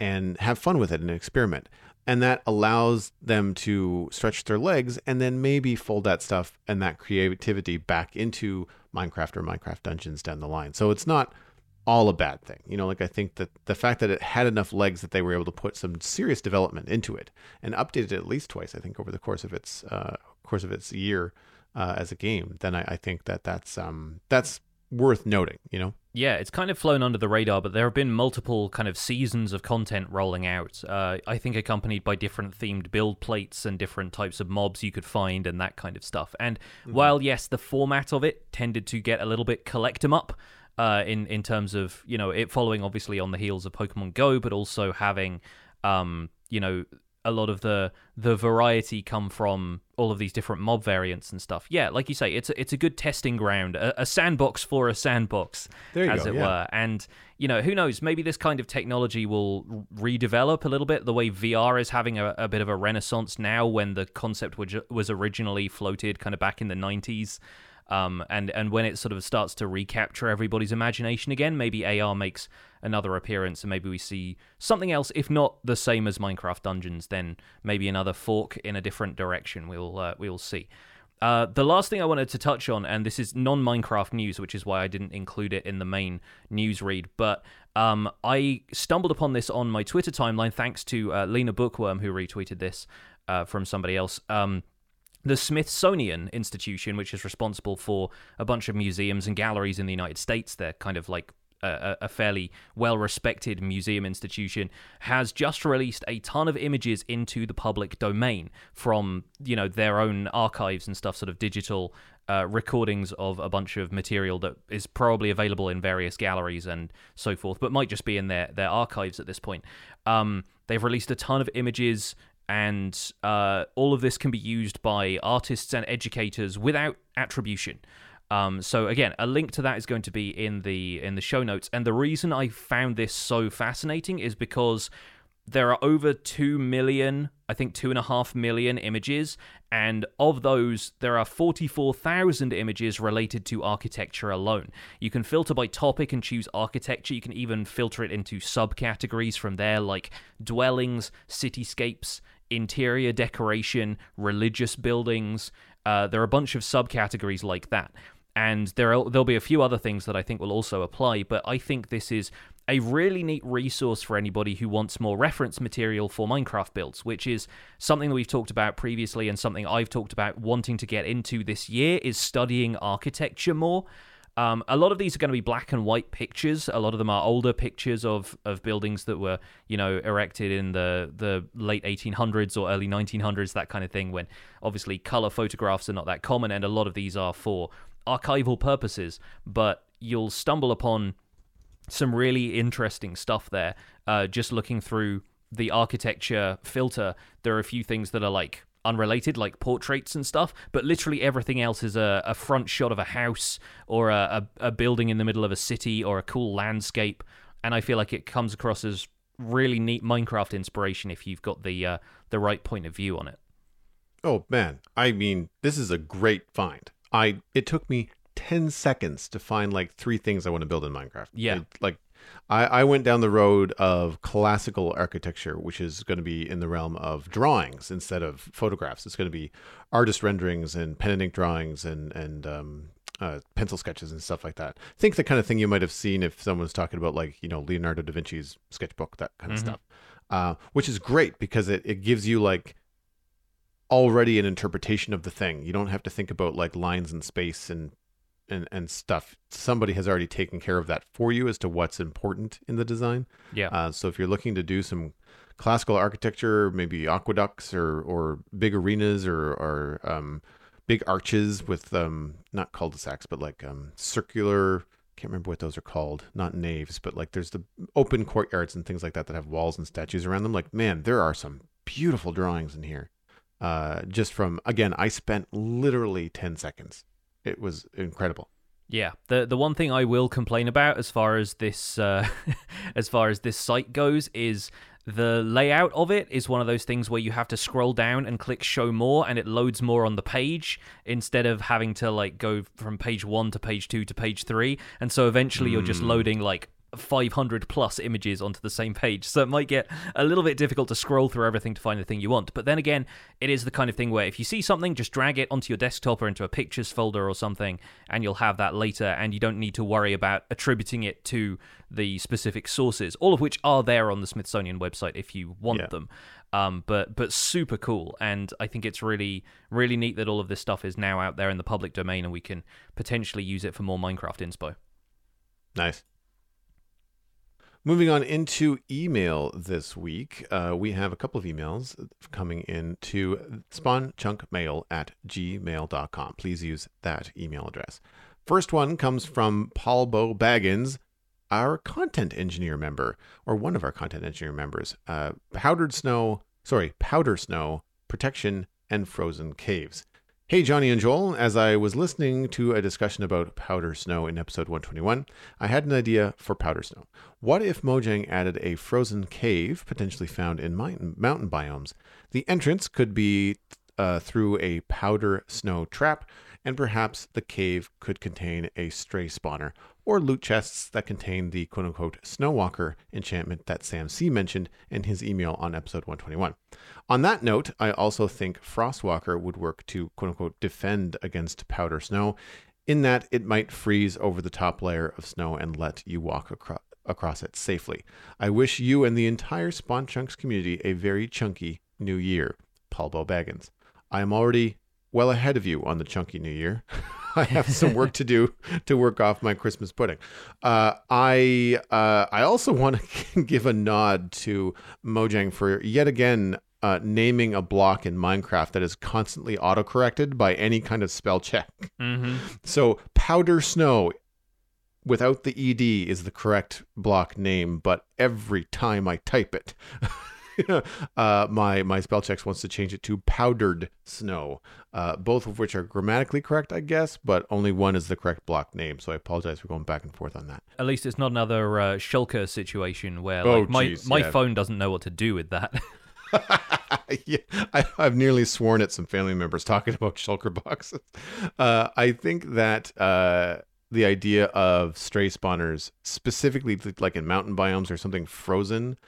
and have fun with it and experiment. and that allows them to stretch their legs and then maybe fold that stuff and that creativity back into Minecraft or Minecraft Dungeons down the line. So it's not all a bad thing. You know, like I think that the fact that it had enough legs that they were able to put some serious development into it and updated it at least twice, I think, over the course of its uh, course of its year uh, as a game, then I, I think that that's um, that's worth noting. You know. Yeah, it's kind of flown under the radar, but there have been multiple kind of seasons of content rolling out. Uh, I think accompanied by different themed build plates and different types of mobs you could find and that kind of stuff. And mm-hmm. while yes, the format of it tended to get a little bit collect 'em up, uh, in in terms of you know it following obviously on the heels of Pokemon Go, but also having um, you know a lot of the the variety come from all of these different mob variants and stuff. Yeah, like you say, it's a, it's a good testing ground, a, a sandbox for a sandbox, as go, it yeah. were. And you know, who knows? Maybe this kind of technology will redevelop a little bit. The way VR is having a, a bit of a renaissance now, when the concept was was originally floated kind of back in the '90s. Um, and and when it sort of starts to recapture everybody's imagination again, maybe AR makes another appearance, and maybe we see something else. If not the same as Minecraft Dungeons, then maybe another fork in a different direction. We'll uh, we'll see. Uh, the last thing I wanted to touch on, and this is non Minecraft news, which is why I didn't include it in the main news read, but um, I stumbled upon this on my Twitter timeline thanks to uh, Lena Bookworm, who retweeted this uh, from somebody else. Um, the Smithsonian Institution, which is responsible for a bunch of museums and galleries in the United States, they're kind of like a, a, fairly well respected museum institution, has just released a ton of images into the public domain from, you know, their own archives and stuff, sort of digital uh, recordings of a bunch of material that is probably available in various galleries and so forth, but might just be in their, their archives at this point. Um, they've released a ton of images and uh, all of this can be used by artists and educators without attribution. Um, so again, a link to that is going to be in the in the show notes. And the reason I found this so fascinating is because there are over two million, I think two and a half million images, and of those, there are 44,000 images related to architecture alone. You can filter by topic and choose architecture. You can even filter it into subcategories from there, like dwellings, cityscapes, interior decoration, religious buildings. Uh, there are a bunch of subcategories like that. And there are, there'll be a few other things that I think will also apply, but I think this is a really neat resource for anybody who wants more reference material for Minecraft builds, which is something that we've talked about previously and something I've talked about wanting to get into this year is studying architecture more. Um, a lot of these are going to be black and white pictures. A lot of them are older pictures of, of buildings that were, you know, erected in the, the late 1800s or early 1900s, that kind of thing, when obviously color photographs are not that common, and a lot of these are for archival purposes. But you'll stumble upon some really interesting stuff there. Uh, just looking through the architecture filter, there are a few things that are like unrelated, like portraits and stuff, but literally everything else is a, a front shot of a house or a, a, a building in the middle of a city or a cool landscape. And I feel like it comes across as really neat Minecraft inspiration if you've got the uh, the right point of view on it. Oh man, I mean, this is a great find. I it took me 10 seconds to find like three things I want to build in Minecraft. Yeah. It, like I, I went down the road of classical architecture, which is going to be in the realm of drawings instead of photographs. It's going to be artist renderings and pen and ink drawings and and um, uh, pencil sketches and stuff like that. I Think the kind of thing you might have seen if someone's talking about like you know Leonardo da Vinci's sketchbook, that kind of mm-hmm. stuff. Uh, which is great because it, it gives you like already an interpretation of the thing. You don't have to think about like lines and space and and and stuff somebody has already taken care of that for you as to what's important in the design. Yeah. Uh, so if you're looking to do some classical architecture maybe aqueducts or or big arenas or or um, big arches with um not cul-de-sacs but like um circular can't remember what those are called not naves but like there's the open courtyards and things like that that have walls and statues around them. Like man there are some beautiful drawings in here. Uh just from again i spent literally 10 seconds it was incredible. Yeah, the the one thing I will complain about as far as this uh, as far as this site goes is the layout of it is one of those things where you have to scroll down and click show more and it loads more on the page instead of having to like go from page 1 to page 2 to page 3 and so eventually mm. you're just hmm. loading like 500 plus images onto the same page. So it might get a little bit difficult to scroll through everything to find the thing you want. But then again, it is the kind of thing where if you see something, just drag it onto your desktop or into a pictures folder or something, and you'll have that later, and you don't need to worry about attributing it to the specific sources, all of which are there on the Smithsonian website if you want Yeah. them. Um, but but super cool, and I think it's really really neat that all of this stuff is now out there in the public domain, and we can potentially use it for more Minecraft inspo. Nice. Moving on into email this week, uh, we have a couple of emails coming in to spawnchunkmail at gmail.com. Please use that email address. First one comes from Paul Bo Baggins, our content engineer member, or one of our content engineer members. Uh, powdered snow, sorry, powder snow, protection, and frozen caves. Hey, Jonny and Joel, as I was listening to a discussion about powder snow in episode 121, I had an idea for powder snow. What if Mojang added a frozen cave, potentially found in mountain, biomes? The entrance could be uh, through a powder snow trap, and perhaps the cave could contain a stray spawner or loot chests that contain the quote unquote Snowwalker enchantment that Sam C mentioned in his email on episode 121. On that note, I also think Frostwalker would work to quote unquote defend against powder snow, in that it might freeze over the top layer of snow and let you walk across. Across it safely. I wish you and the entire Spawn Chunks community a very chunky new year. Paul Baggins. I am already well ahead of you on the chunky new year. I have some work to do to work off my Christmas pudding. Uh, I uh, I also want to give a nod to Mojang for yet again uh, naming a block in Minecraft that is constantly autocorrected by any kind of spell check. Mm-hmm. So powder snow without the ed is the correct block name, but every time I type it. uh, my my spell checks wants to change it to powdered snow, uh, both of which are grammatically correct, I guess, but only one is the correct block name. So I apologize for going back and forth on that. At least it's not another uh, Shulker situation where Oh, like my jeez, my yeah. phone doesn't know what to do with that. yeah, I, I've nearly sworn at some family members talking about shulker boxes. Uh, I think that uh, the idea of stray spawners, specifically like in mountain biomes or something frozen,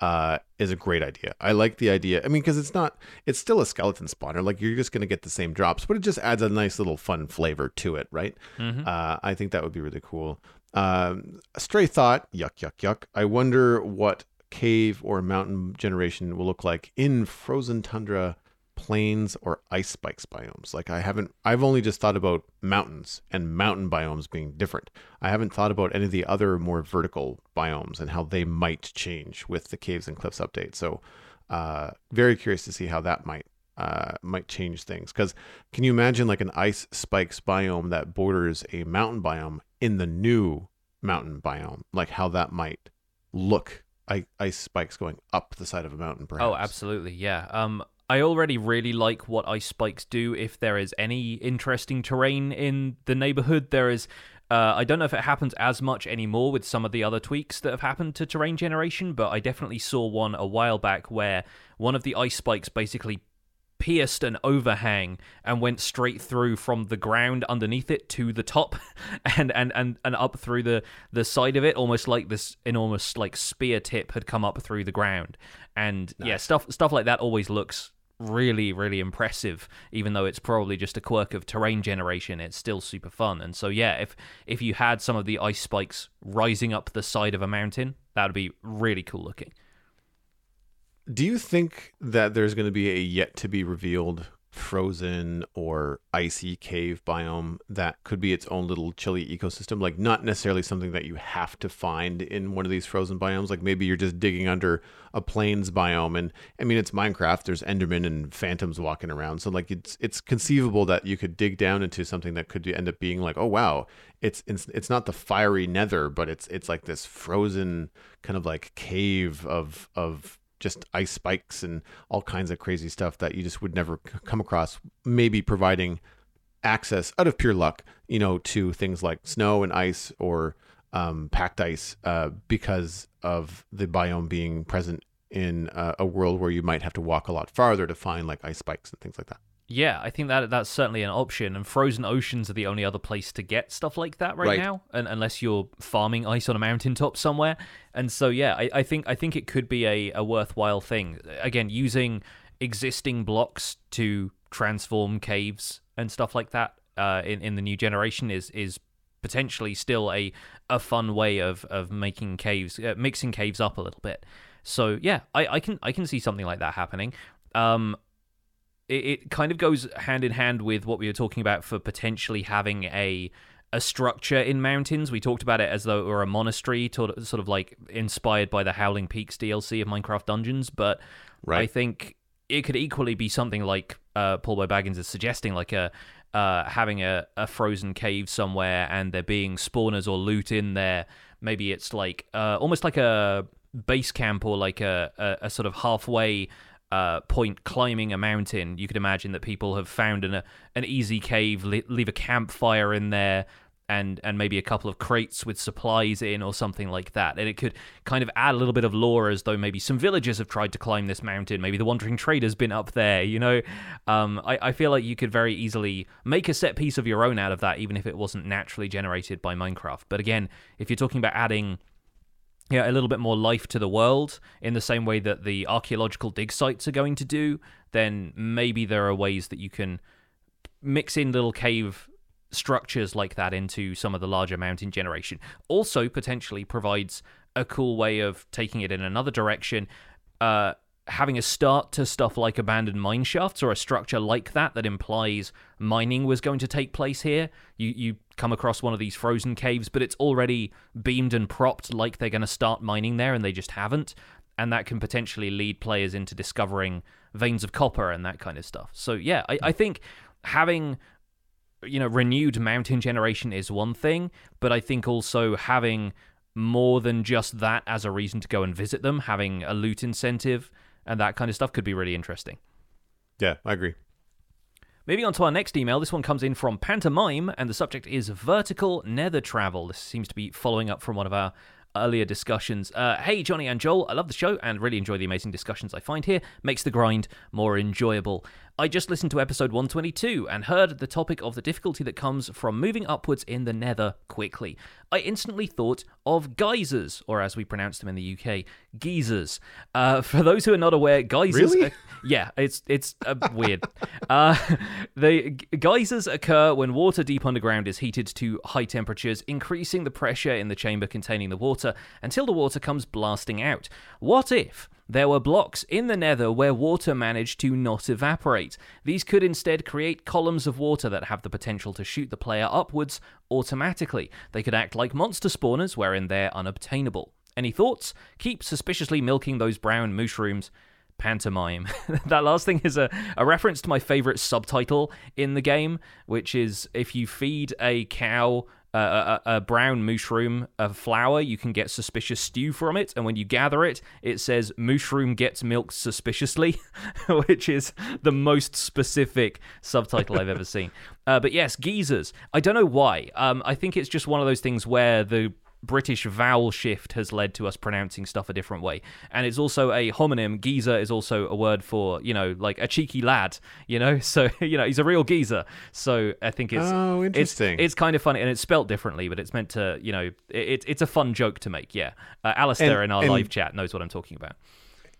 uh, is a great idea. I like the idea. I mean, because it's not, it's still a skeleton spawner. Like you're just going to get the same drops, but it just adds a nice little fun flavor to it, right? Mhm. Uh, I think that would be really cool. Um, a stray thought, yuck, yuck, yuck. I wonder what cave or mountain generation will look like in frozen tundra, plains, or ice spikes biomes. Like I haven't, I've only just thought about mountains and mountain biomes being different. I haven't thought about any of the other more vertical biomes and how they might change with the caves and cliffs update. So, uh, very curious to see how that might uh, might change things. Because can you imagine like an ice spikes biome that borders a mountain biome in the new mountain biome? Like how that might look. I, ice spikes going up the side of a mountain, perhaps. Oh, absolutely, yeah. Um, I already really like what ice spikes do. If there is any interesting terrain in the neighborhood, there is. Uh, I don't know if it happens as much anymore with some of the other tweaks that have happened to terrain generation, but I definitely saw one a while back where one of the ice spikes basically pierced an overhang and went straight through from the ground underneath it to the top and and and, and up through the the side of it almost like this enormous like spear tip had come up through the ground and yeah stuff stuff like that always looks really really impressive. Even though it's probably just a quirk of terrain generation it's still super fun. And so yeah if if you had some of the ice spikes rising up the side of a mountain that would be really cool looking. Do you think that there's going to be a yet to be revealed frozen or icy cave biome that could be its own little chilly ecosystem? Like, not necessarily something that you have to find in one of these frozen biomes. Like, maybe you're just digging under a plains biome. And I mean, it's Minecraft, there's Endermen and phantoms walking around. So, like, it's it's conceivable that you could dig down into something that could end up being like, oh, wow, it's it's, it's not the fiery nether, but it's it's like this frozen kind of like cave of of just ice spikes and all kinds of crazy stuff that you just would never come across maybe providing access out of pure luck you know to things like snow and ice or um, packed ice uh, because of the biome being present in uh, a world where you might have to walk a lot farther to find like ice spikes and things like that Yeah, I think that that's certainly an option, and frozen oceans are the only other place to get stuff like that right, Right. now, and, unless you're farming ice on a mountaintop somewhere. And so, yeah, I, I think I think it could be a, a worthwhile thing. Again, using existing blocks to transform caves and stuff like that uh, in in the new generation is is potentially still a a fun way of of making caves, uh, mixing caves up a little bit. So yeah, I, I can I can see something like that happening. Um, it, it kind of goes hand in hand with what we were talking about for potentially having a a structure in mountains. We talked about it as though it were a monastery, sort of, sort of like inspired by the Howling Peaks DLC of Minecraft Dungeons. But I think it could equally be something like uh, Paul Boy Baggins is suggesting, like a uh, having a, a frozen cave somewhere and there being spawners or loot in there. Maybe it's like uh, almost like a base camp or like a, a, a sort of halfway uh, point climbing a mountain. You could imagine that people have found an, an easy cave, li- leave a campfire in there. And, and maybe a couple of crates with supplies in or something like that. And it could kind of add a little bit of lore as though maybe some villagers have tried to climb this mountain. Maybe the Wandering Trader's been up there, you know? Um, I, I feel like you could very easily make a set piece of your own out of that, even if it wasn't naturally generated by Minecraft. But again, if you're talking about adding yeah, a little bit more life to the world in the same way that the archaeological dig sites are going to do, then maybe there are ways that you can mix in little cave structures like that into some of the larger mountain generation. Also, potentially provides a cool way of taking it in another direction. Uh, having a start to stuff like abandoned mine shafts or a structure like that that implies mining was going to take place here. You you come across one of these frozen caves, but it's already beamed and propped like they're going to start mining there, and they just haven't. And that can potentially lead players into discovering veins of copper and that kind of stuff. So yeah, I, I think having you know renewed mountain generation is one thing, but I think also having more than just that as a reason to go and visit them, having a loot incentive and that kind of stuff could be really interesting. Yeah, I agree. Moving on to our next email, this one comes in from Pantomime, and the subject is vertical nether travel. This seems to be following up from one of our earlier discussions. Uh, hey, Jonny and Joel, I love the show and really enjoy the amazing discussions I find here. Makes the grind more enjoyable. I just listened to episode 122 and heard the topic of the difficulty that comes from moving upwards in the nether quickly. I instantly thought of geysers, or as we pronounce them in the UK, geezers. Uh, for those who are not aware, geysers. Really? yeah, it's it's uh, weird. Uh, the geysers occur when water deep underground is heated to high temperatures, increasing the pressure in the chamber containing the water until the water comes blasting out. What if? There were blocks in the nether where water managed to not evaporate. These could instead create columns of water that have the potential to shoot the player upwards automatically. They could act like monster spawners, wherein they're unobtainable. Any thoughts? Keep suspiciously milking those brown mushrooms pantomime. that last thing is a, a reference to my favorite subtitle in the game, which is if you feed a cow a, a brown mushroom a flower, you can get suspicious stew from it. And when you gather it, it says mushroom gets milked suspiciously, which is the most specific subtitle I've ever seen. Uh, but yes, geezers. I don't know why. Um, I think it's just one of those things where the British vowel shift has led to us pronouncing stuff a different way. And it's also a homonym. Geezer is also a word for, you know, like a cheeky lad, you know? So, you know, he's a real geezer. So I think it's. Oh, it's, interesting. it's kind of funny and it's spelt differently, but it's meant to, you know, it, it's a fun joke to make. Yeah. Uh, Alistair And- in our and- live chat knows what I'm talking about.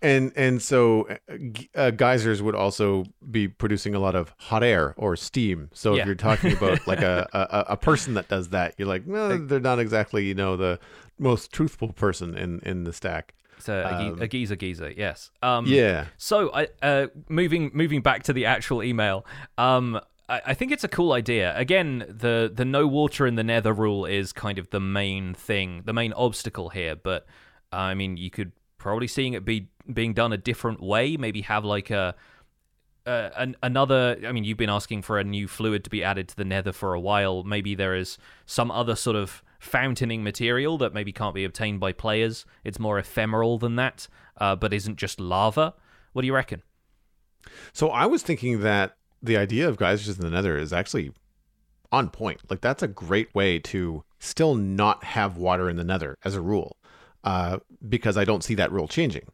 And and so uh, uh, geysers would also be producing a lot of hot air or steam. So Yeah. if you're talking about like a, a a person that does that, you're like, no, they're not exactly you know the most truthful person in in the stack. It's a, Um, a geezer geezer, yes. Um, Yeah. So, I, uh, moving moving back to the actual email, um, I, I think it's a cool idea. Again, the the no water in the Nether rule is kind of the main thing, the main obstacle here. But I mean, you could probably seeing it be being done a different way. Maybe have like a. Uh, an, another i mean you've been asking for a new fluid to be added to the nether for a while maybe there is some other sort of fountaining material that maybe can't be obtained by players it's more ephemeral than that uh, but isn't just lava what do you reckon So I was thinking that the idea of geysers in the Nether is actually on point. Like that's a great way to still not have water in the Nether as a rule, uh, because I don't see that rule changing.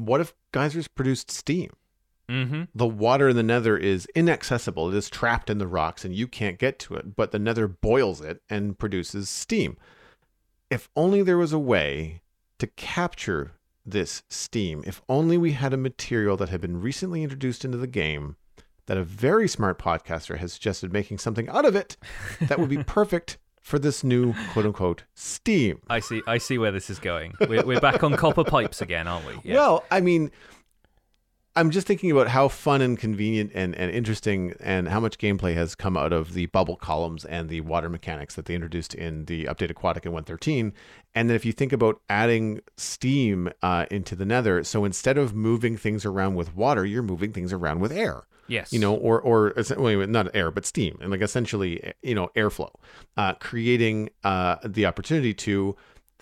What if geysers produced steam? Mm-hmm. the water in the nether is inaccessible. It is trapped in the rocks and you can't get to it, but the nether boils it and produces steam. If only there was a way to capture this steam, if only we had a material that had been recently introduced into the game that a very smart podcaster has suggested making something out of it that would be perfect for this new quote unquote steam. I see. I see where this is going. We're, we're back on copper pipes again, aren't we? Yeah. Well, I mean, I'm just thinking about how fun and convenient and, and interesting and how much gameplay has come out of the bubble columns and the water mechanics that they introduced in the update Aquatic in 113. And then if you think about adding steam uh, into the nether, so instead of moving things around with water, you're moving things around with air yes. you know, or or wait, not air, but steam, and like essentially, you know, airflow, uh, creating uh, the opportunity to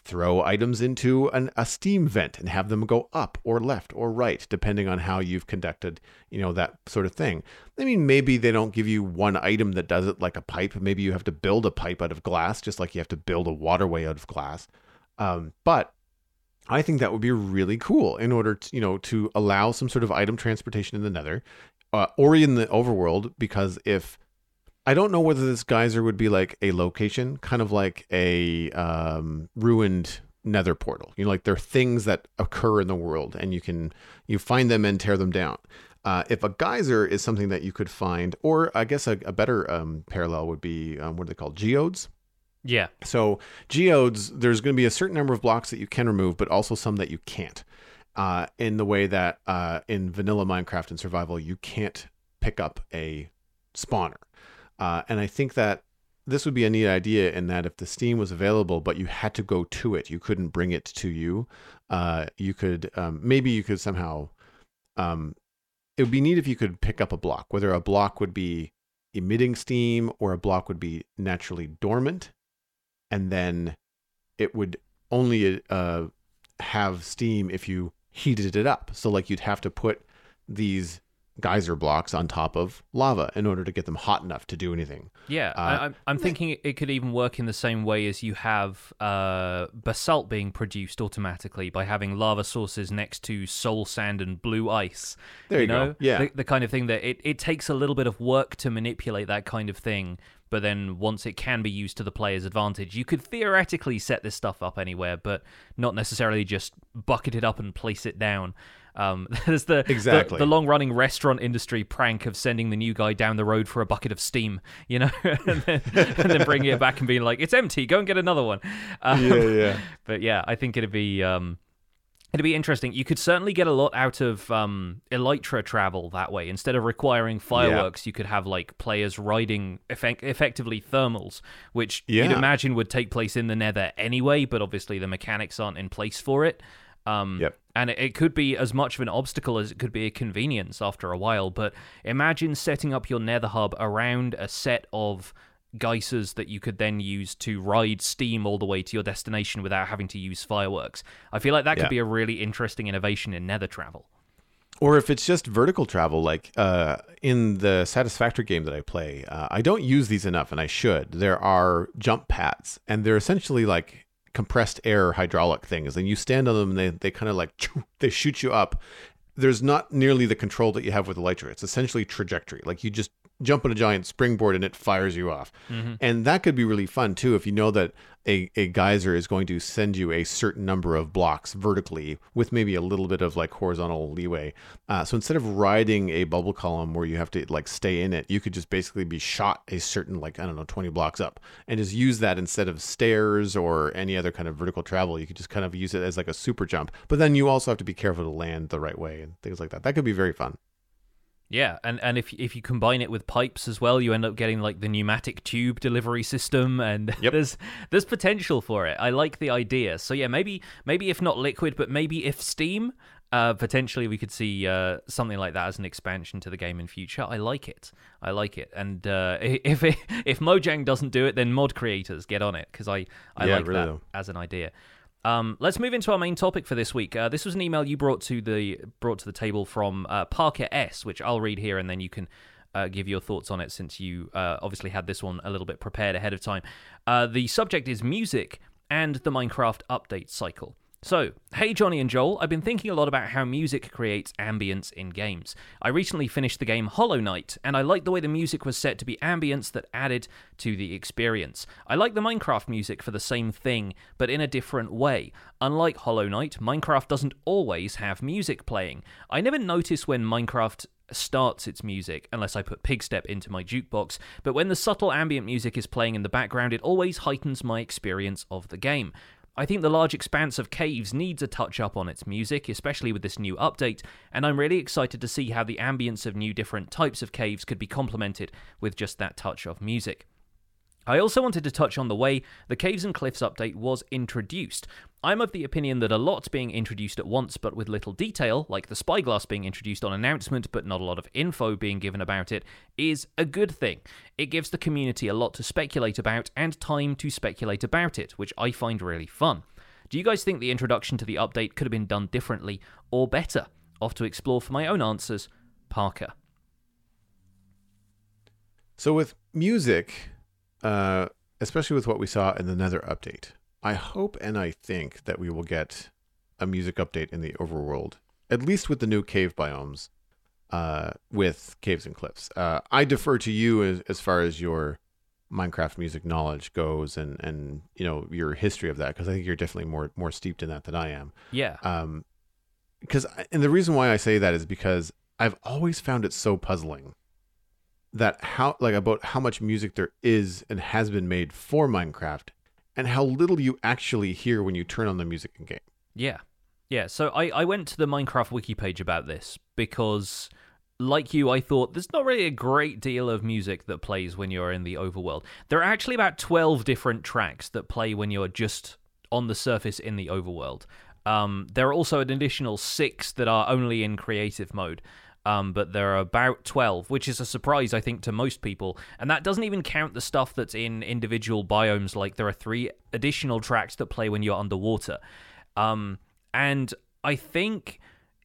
throw items into an, a steam vent and have them go up or left or right, depending on how you've conducted, you know, that sort of thing. I mean, maybe they don't give you one item that does it like a pipe. Maybe you have to build a pipe out of glass, just like you have to build a waterway out of glass. Um, but I think that would be really cool in order to, you know, to allow some sort of item transportation in the nether uh, or in the overworld, because if I don't know whether this geyser would be like a location, kind of like a um, ruined nether portal. You know, like there are things that occur in the world and you can you find them and tear them down. Uh, if a geyser is something that you could find, or I guess a, a better um, parallel would be um, what are they called? Geodes. Yeah. So geodes, there's going to be a certain number of blocks that you can remove, but also some that you can't. Uh, in the way that uh, in vanilla Minecraft and survival, you can't pick up a spawner. Uh, and I think that this would be a neat idea in that if the Steam was available, but you had to go to it, you couldn't bring it to you. Uh, you could um, maybe you could somehow. Um, it would be neat if you could pick up a block, whether a block would be emitting steam or a block would be naturally dormant, and then it would only uh, have steam if you heated it up. So like you'd have to put these geyser blocks on top of lava in order to get them hot enough to do anything. Yeah, Uh, I, I'm, I'm thinking it could even work in the same way as you have uh, basalt being produced automatically by having lava sources next to soul sand and blue ice. There you go. know? Yeah. the, the kind of thing that it, it takes a little bit of work to manipulate that kind of thing. But then once it can be used to the player's advantage, you could theoretically set this stuff up anywhere, but not necessarily just bucket it up and place it down. Um, there's the the- Exactly. the, long-running restaurant industry prank of sending the new guy down the road for a bucket of steam, you know, and, then, and then bringing it back and being like, "It's empty. Go and get another one." Um, yeah. but yeah, I think it'd be um, it'd be interesting. You could certainly get a lot out of um, elytra travel that way. Instead of requiring fireworks, you could have like players riding effect- effectively thermals, which you'd imagine would take place in the Nether anyway. But obviously, the mechanics aren't in place for it. Um, Yep. And it could be as much of an obstacle as it could be a convenience after a while. But imagine setting up your Nether hub around a set of geysers that you could then use to ride steam all the way to your destination without having to use fireworks. I feel like that could Yeah. be a really interesting innovation in Nether travel. Or if it's just vertical travel, like uh, in the Satisfactory game that I play, uh, I don't use these enough, and I should. There are jump pads, and they're essentially like compressed air hydraulic things, and you stand on them, and they they kind of like they shoot you up. There's not nearly the control that you have with Elytra. It's essentially trajectory. Like you just jump on a giant springboard and it fires you off. And that could be really fun too if you know that a, a geyser is going to send you a certain number of blocks vertically with maybe a little bit of like horizontal leeway. Uh, so instead of riding a bubble column where you have to like stay in it, you could just basically be shot a certain like I don't know 20 blocks up and just use that instead of stairs or any other kind of vertical travel. You could just kind of use it as like a super jump. But then you also have to be careful to land the right way and things like that. That could be very fun. Yeah, and, and if if you combine it with pipes as well, you end up getting like the pneumatic tube delivery system, and Yep. there's there's potential for it. I like the idea. So yeah, maybe maybe if not liquid, but maybe if steam, uh, potentially we could see uh, something like that as an expansion to the game in future. I like it. I like it. And uh, if it, if Mojang doesn't do it, then mod creators get on it because I I Yeah, like really that though. as an idea. Um, let's move into our main topic for this week. Uh, this was an email you brought to the brought to the table from uh, Parker S, which I'll read here, and then you can uh, give your thoughts on it since you uh, obviously had this one a little bit prepared ahead of time. Uh, the subject is music and the Minecraft update cycle. So, hey Jonny and Joel, I've been thinking a lot about how music creates ambience in games. I recently finished the game Hollow Knight, and I liked the way the music was set to be ambience that added to the experience. I like the Minecraft music for the same thing, but in a different way. Unlike Hollow Knight, Minecraft doesn't always have music playing. I never notice when Minecraft starts its music unless I put Pigstep into my jukebox, but when the subtle ambient music is playing in the background, it always heightens my experience of the game. I think the large expanse of caves needs a touch up on its music, especially with this new update, and I'm really excited to see how the ambience of new different types of caves could be complemented with just that touch of music. I also wanted to touch on the way the Caves and Cliffs update was introduced. I'm of the opinion that a lot's being introduced at once but with little detail, like the spyglass being introduced on announcement but not a lot of info being given about it, is a good thing. It gives the community a lot to speculate about and time to speculate about it, which I find really fun. Do you guys think the introduction to the update could have been done differently or better? Off to explore for my own answers, Parker. So with music, uh, especially with what we saw in the Nether update. I hope and I think that we will get a music update in the overworld, at least with the new cave biomes, uh, with caves and cliffs. Uh, I defer to you as, as far as your Minecraft music knowledge goes, and and you know your history of that, because I think you're definitely more more steeped in that than I am. Yeah. Um, because and the reason why I say that is because I've always found it so puzzling that how like about how much music there is and has been made for Minecraft and how little you actually hear when you turn on the music in game. Yeah. Yeah, so I, I went to the Minecraft wiki page about this because like you, I thought there's not really a great deal of music that plays when you're in the overworld. There are actually about 12 different tracks that play when you're just on the surface in the overworld. Um, there are also an additional six that are only in creative mode um, but there are about 12, which is a surprise, I think, to most people. And that doesn't even count the stuff that's in individual biomes, like there are three additional tracks that play when you're underwater. Um, and I think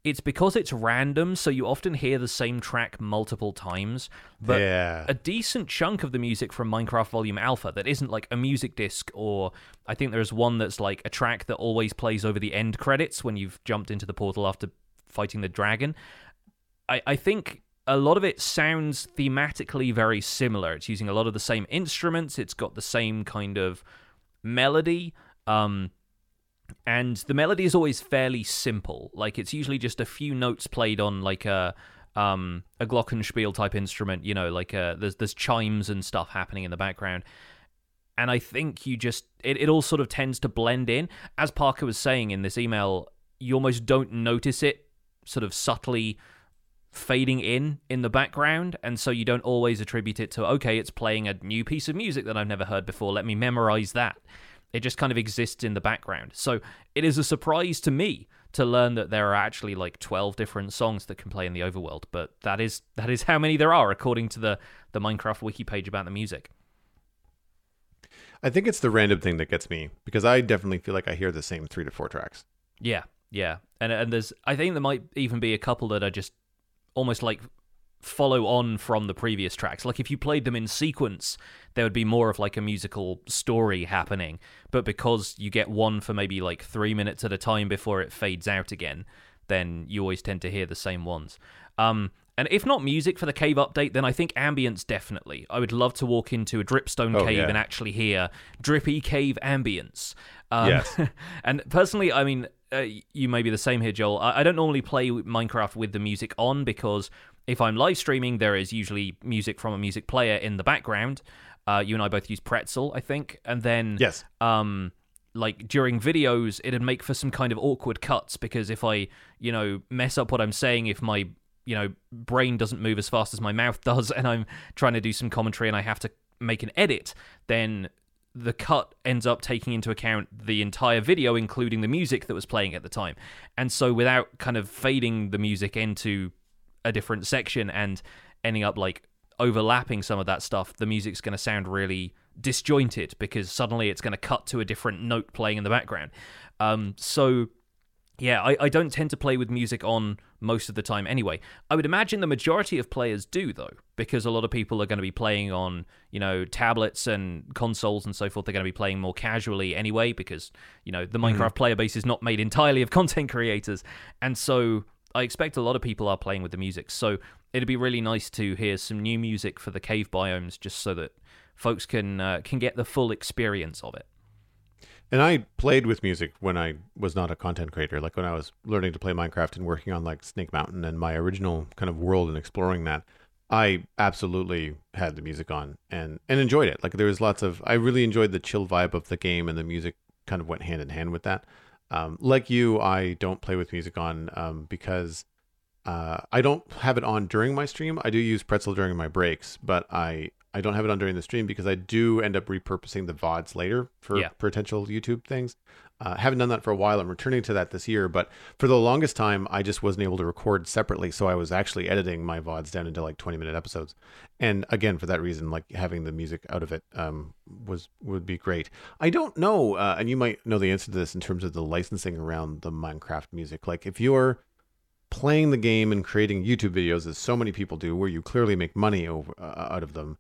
it's because it's random, so you often hear the same track multiple times. But yeah. a decent chunk of the music from Minecraft Volume Alpha that isn't like a music disc, or I think there's one that's like a track that always plays over the end credits when you've jumped into the portal after fighting the dragon. I, I think a lot of it sounds thematically very similar. It's using a lot of the same instruments. It's got the same kind of melody. Um, and the melody is always fairly simple. Like it's usually just a few notes played on like a um a glockenspiel type instrument. You know, like a, there's there's chimes and stuff happening in the background. And I think you just it, it all sort of tends to blend in. As Parker was saying in this email, you almost don't notice it sort of subtly fading in in the background and so you don't always attribute it to okay it's playing a new piece of music that I've never heard before. Let me memorize that. It just kind of exists in the background. So it is a surprise to me to learn that there are actually like 12 different songs that can play in the overworld but that is that is how many there are according to the the Minecraft wiki page about the music. I think it's the random thing that gets me because I definitely feel like I hear the same 3 to 4 tracks. Yeah yeah. And and there's I think there might even be a couple that are just almost like follow on from the previous tracks. Like if you played them in sequence, there would be more of like a musical story happening. But because you get one for maybe like three minutes at a time before it fades out again, then you always tend to hear the same ones. Um, and if not music for the cave update, then I think ambience definitely. I would love to walk into a dripstone Oh, cave yeah. and actually hear drippy cave ambience. Um, Yes. and personally, I mean, uh, you may be the same here, Joel. I, I don't normally play Minecraft with the music on because if I'm live streaming, there is usually music from a music player in the background. Uh, you and I both use Pretzel, I think, and then Yes. um like during videos it'd make for some kind of awkward cuts because if i you know mess up what i'm saying if my you know brain doesn't move as fast as my mouth does and i'm trying to do some commentary and i have to make an edit then the cut ends up taking into account the entire video including the music that was playing at the time and so without kind of fading the music into a different section and ending up like overlapping some of that stuff, the music's going to sound really disjointed because suddenly it's going to cut to a different note playing in the background. Um, so Yeah, I, I don't tend to play with music on most of the time anyway. I would imagine the majority of players do, though, because a lot of people are going to be playing on, you know, tablets and consoles and so forth. They're going to be playing more casually anyway, because, you know, the Minecraft mm-hmm. player base is not made entirely of content creators. And so I expect a lot of people are playing with the music. So it'd be really nice to hear some new music for the cave biomes just so that folks can uh, can get the full experience of it. And I played with music when I was not a content creator, like when I was learning to play Minecraft and working on like Snake Mountain and my original kind of world and exploring that. I absolutely had the music on and and enjoyed it. Like there was lots of I really enjoyed the chill vibe of the game and the music kind of went hand in hand with that. Um, like you, I don't play with music on um, because uh, I don't have it on during my stream. I do use Pretzel during my breaks, but I I don't have it on during the stream because I do end up repurposing the VODs later for yeah. potential YouTube things. Uh, haven't done that for a while. I'm returning to that this year, but for the longest time, I just wasn't able to record separately. So I was actually editing my VODs down into like 20 minute episodes. And again, for that reason, like having the music out of it um, was would be great. I don't know, uh, and you might know the answer to this in terms of the licensing around the Minecraft music. Like if you're playing the game and creating YouTube videos, as so many people do, where you clearly make money over, uh, out of them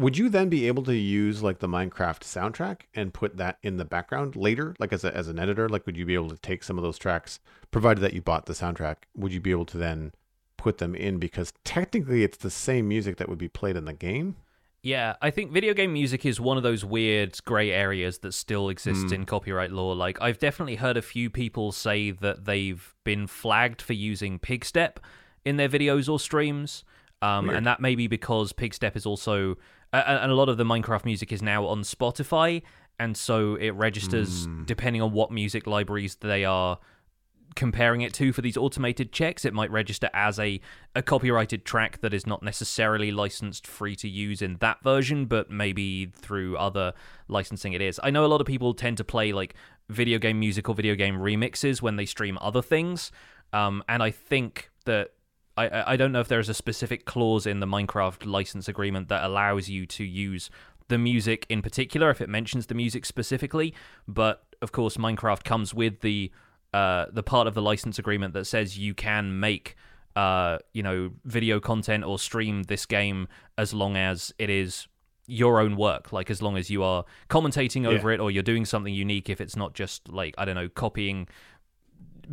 would you then be able to use like the Minecraft soundtrack and put that in the background later, like as a, as an editor? Like, would you be able to take some of those tracks, provided that you bought the soundtrack? Would you be able to then put them in because technically it's the same music that would be played in the game? Yeah, I think video game music is one of those weird gray areas that still exists mm. in copyright law. Like, I've definitely heard a few people say that they've been flagged for using Pigstep in their videos or streams. Um, and that may be because Pigstep is also and a lot of the Minecraft music is now on Spotify, and so it registers mm. depending on what music libraries they are comparing it to for these automated checks. It might register as a, a copyrighted track that is not necessarily licensed free to use in that version, but maybe through other licensing it is. I know a lot of people tend to play like video game music or video game remixes when they stream other things. Um, and I think that I I don't know if there's a specific clause in the Minecraft license agreement that allows you to use the music in particular if it mentions the music specifically, but of course Minecraft comes with the uh, the part of the license agreement that says you can make uh, you know video content or stream this game as long as it is your own work like as long as you are commentating over yeah. it or you're doing something unique if it's not just like i don't know copying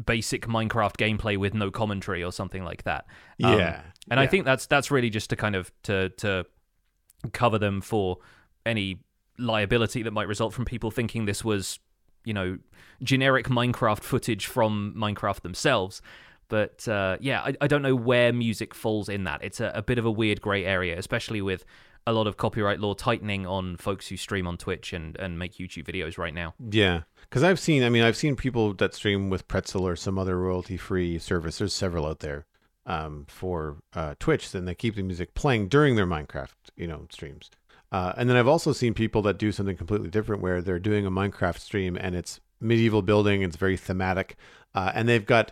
basic Minecraft gameplay with no commentary or something like that. Um, yeah, and yeah. I think that's that's really just to kind of to to cover them for any liability that might result from people thinking this was you know generic Minecraft footage from Minecraft themselves. But uh, yeah, I, I don't know where music falls in that. It's a, a bit of a weird grey area, especially with a lot of copyright law tightening on folks who stream on Twitch and, and make YouTube videos right now. Yeah. Because I've seen, I mean, I've seen people that stream with Pretzel or some other royalty free service. There's several out there um, for uh, Twitch, and they keep the music playing during their Minecraft, you know, streams. Uh, and then I've also seen people that do something completely different where they're doing a Minecraft stream and it's medieval building, it's very thematic, uh, and they've got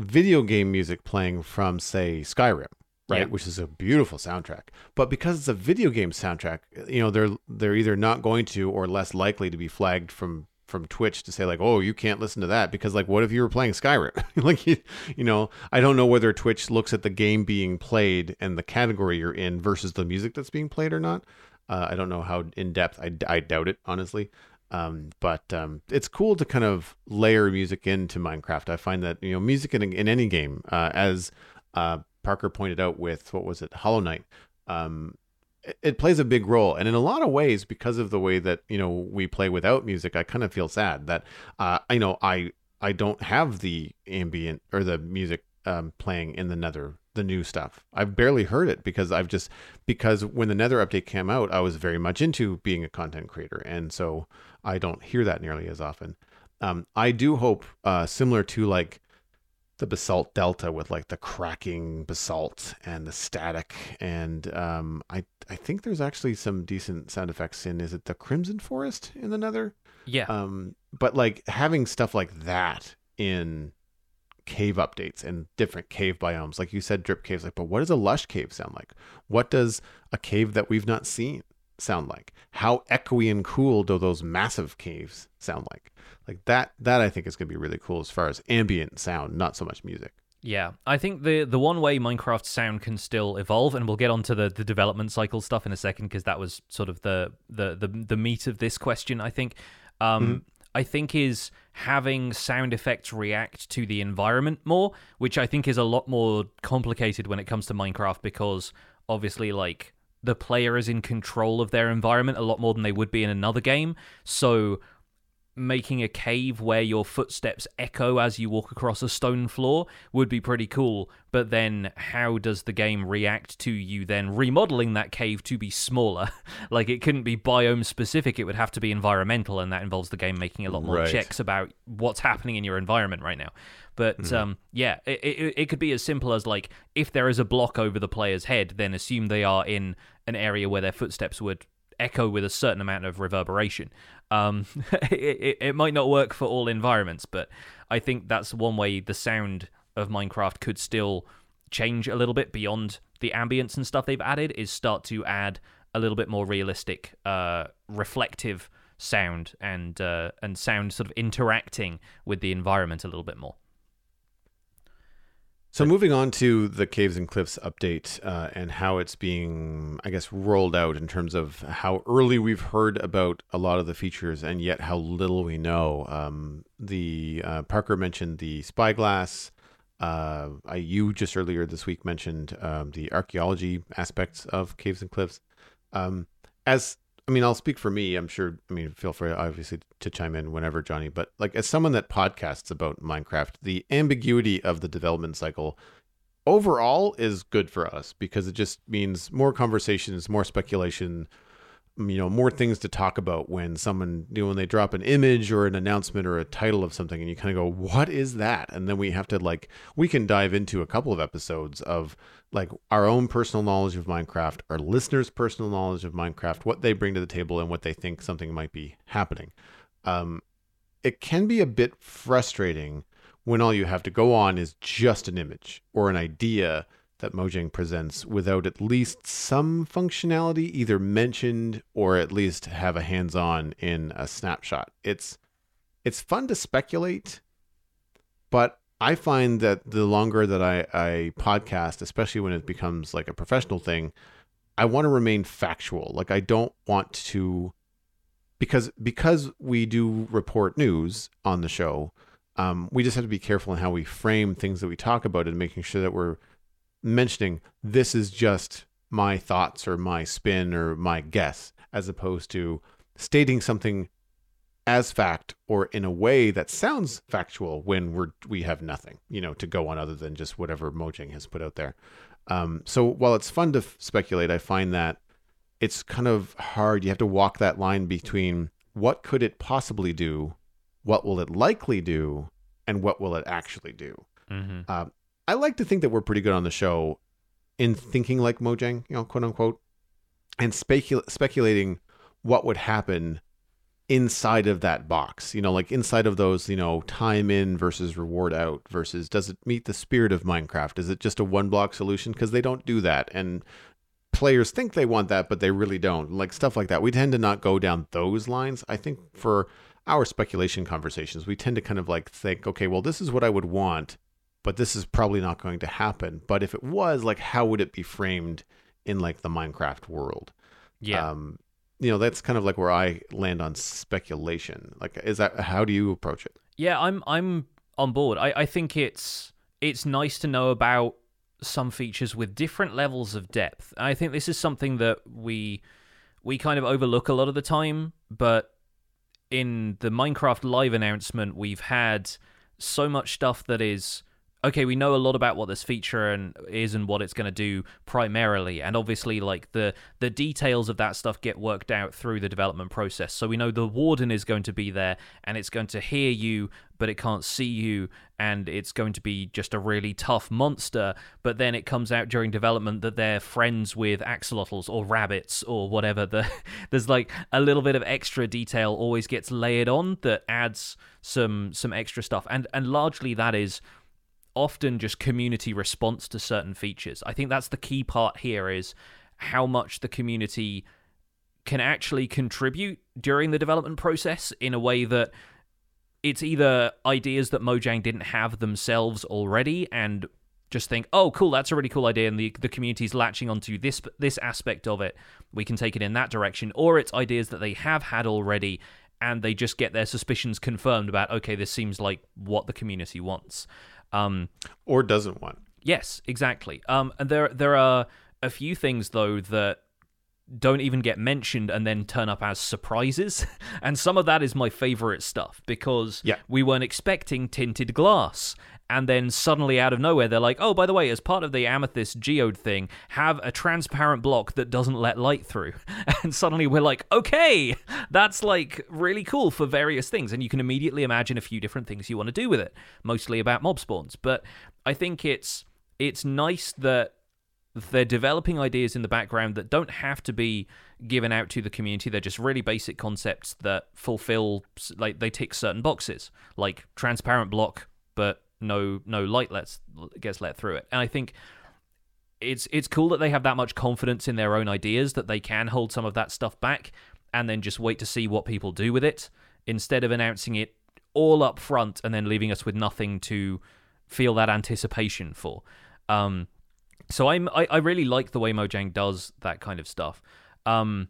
video game music playing from, say, Skyrim right yeah. which is a beautiful soundtrack but because it's a video game soundtrack you know they're they're either not going to or less likely to be flagged from from Twitch to say like, oh, you can't listen to that because like, what if you were playing Skyrim? like, you, you know, I don't know whether Twitch looks at the game being played and the category you're in versus the music that's being played or not. Uh, I don't know how in depth. I, I doubt it honestly. Um, but um, it's cool to kind of layer music into Minecraft. I find that you know music in, in any game, uh, as uh, Parker pointed out with what was it, Hollow Knight. Um, it, it plays a big role, and in a lot of ways, because of the way that you know we play without music, I kind of feel sad that uh, I know I I don't have the ambient or the music um, playing in the Nether, the new stuff. I've barely heard it because I've just because when the Nether update came out, I was very much into being a content creator, and so I don't hear that nearly as often. Um, I do hope, uh, similar to like the basalt delta with like the cracking basalt and the static and um i i think there's actually some decent sound effects in is it the crimson forest in the nether? Yeah. Um but like having stuff like that in cave updates and different cave biomes like you said drip caves like but what does a lush cave sound like? What does a cave that we've not seen sound like? How echoey and cool do those massive caves sound like? Like that that I think is going to be really cool as far as ambient sound, not so much music. Yeah, I think the the one way Minecraft sound can still evolve, and we'll get onto the, the development cycle stuff in a second because that was sort of the, the the the meat of this question. I think, um, mm-hmm. I think is having sound effects react to the environment more, which I think is a lot more complicated when it comes to Minecraft because obviously, like the player is in control of their environment a lot more than they would be in another game. So making a cave where your footsteps echo as you walk across a stone floor would be pretty cool. But then, how does the game react to you then remodeling that cave to be smaller? like, it couldn't be biome specific, it would have to be environmental, and that involves the game making a lot more right. checks about what's happening in your environment right now. But mm-hmm. um, yeah, it, it, it could be as simple as like if there is a block over the player's head, then assume they are in an area where their footsteps would echo with a certain amount of reverberation. Um, it, it might not work for all environments, but I think that's one way the sound of Minecraft could still change a little bit beyond the ambience and stuff they've added. Is start to add a little bit more realistic, uh, reflective sound and uh, and sound sort of interacting with the environment a little bit more. So moving on to the Caves and Cliffs update uh, and how it's being, I guess, rolled out in terms of how early we've heard about a lot of the features and yet how little we know. Um, the uh, Parker mentioned the spyglass. Uh, I, you just earlier this week mentioned um, the archaeology aspects of Caves and Cliffs. Um, as I mean, I'll speak for me. I'm sure. I mean, feel free, obviously, to chime in whenever, Jonny. But like, as someone that podcasts about Minecraft, the ambiguity of the development cycle overall is good for us because it just means more conversations, more speculation, you know more things to talk about when someone you know, when they drop an image or an announcement or a title of something and you kind of go what is that? And then we have to like we can dive into a couple of episodes of like our own personal knowledge of minecraft our listeners personal knowledge of minecraft what they bring to the table and what they think something might be happening. Um, it can be a bit frustrating when all you have to go on is just an image or an idea that Mojang presents without at least some functionality either mentioned or at least have a hands-on in a snapshot. It's it's fun to speculate, but I find that the longer that I, I podcast, especially when it becomes like a professional thing, I want to remain factual. Like I don't want to because because we do report news on the show, um, we just have to be careful in how we frame things that we talk about and making sure that we're mentioning this is just my thoughts or my spin or my guess, as opposed to stating something as fact or in a way that sounds factual when we're we have nothing, you know, to go on other than just whatever Mojang has put out there. Um, so while it's fun to f- speculate, I find that it's kind of hard. You have to walk that line between what could it possibly do, what will it likely do, and what will it actually do. Mm-hmm. Uh, I like to think that we're pretty good on the show in thinking like Mojang, you know, quote unquote, and specul- speculating what would happen inside of that box. You know, like inside of those, you know, time in versus reward out versus does it meet the spirit of Minecraft? Is it just a one block solution? Because they don't do that. And players think they want that, but they really don't. Like stuff like that. We tend to not go down those lines. I think for our speculation conversations, we tend to kind of like think, okay, well, this is what I would want but this is probably not going to happen. But if it was, like, how would it be framed in like the Minecraft world? Yeah. Um, you know, that's kind of like where I land on speculation. Like, is that how do you approach it? Yeah, I'm I'm on board. I, I think it's it's nice to know about some features with different levels of depth. I think this is something that we we kind of overlook a lot of the time, but in the Minecraft live announcement, we've had so much stuff that is okay, we know a lot about what this feature and is and what it's going to do primarily, and obviously, like the the details of that stuff get worked out through the development process. So we know the warden is going to be there, and it's going to hear you, but it can't see you, and it's going to be just a really tough monster. But then it comes out during development that they're friends with axolotls or rabbits or whatever. The there's like a little bit of extra detail always gets layered on that adds some some extra stuff, and and largely that is often just community response to certain features. I think that's the key part here is how much the community can actually contribute during the development process in a way that it's either ideas that Mojang didn't have themselves already and just think, oh, cool, that's a really cool idea, and the the community's latching onto this this aspect of it. We can take it in that direction, or it's ideas that they have had already, and they just get their suspicions confirmed about, okay, this seems like what the community wants, um, or doesn't want. Yes, exactly. Um, and there there are a few things though that don't even get mentioned and then turn up as surprises. and some of that is my favorite stuff because yeah. we weren't expecting tinted glass. And then suddenly out of nowhere, they're like, oh, by the way, as part of the amethyst geode thing, have a transparent block that doesn't let light through. And suddenly we're like, okay, that's like really cool for various things. And you can immediately imagine a few different things you want to do with it, mostly about mob spawns. But I think it's it's nice that they're developing ideas in the background that don't have to be given out to the community. They're just really basic concepts that fulfill, like they tick certain boxes, like transparent block, but no no light lets gets let through it. And I think it's it's cool that they have that much confidence in their own ideas that they can hold some of that stuff back and then just wait to see what people do with it instead of announcing it all up front and then leaving us with nothing to feel that anticipation for. Um, so I'm I, I really like the way Mojang does that kind of stuff. Um,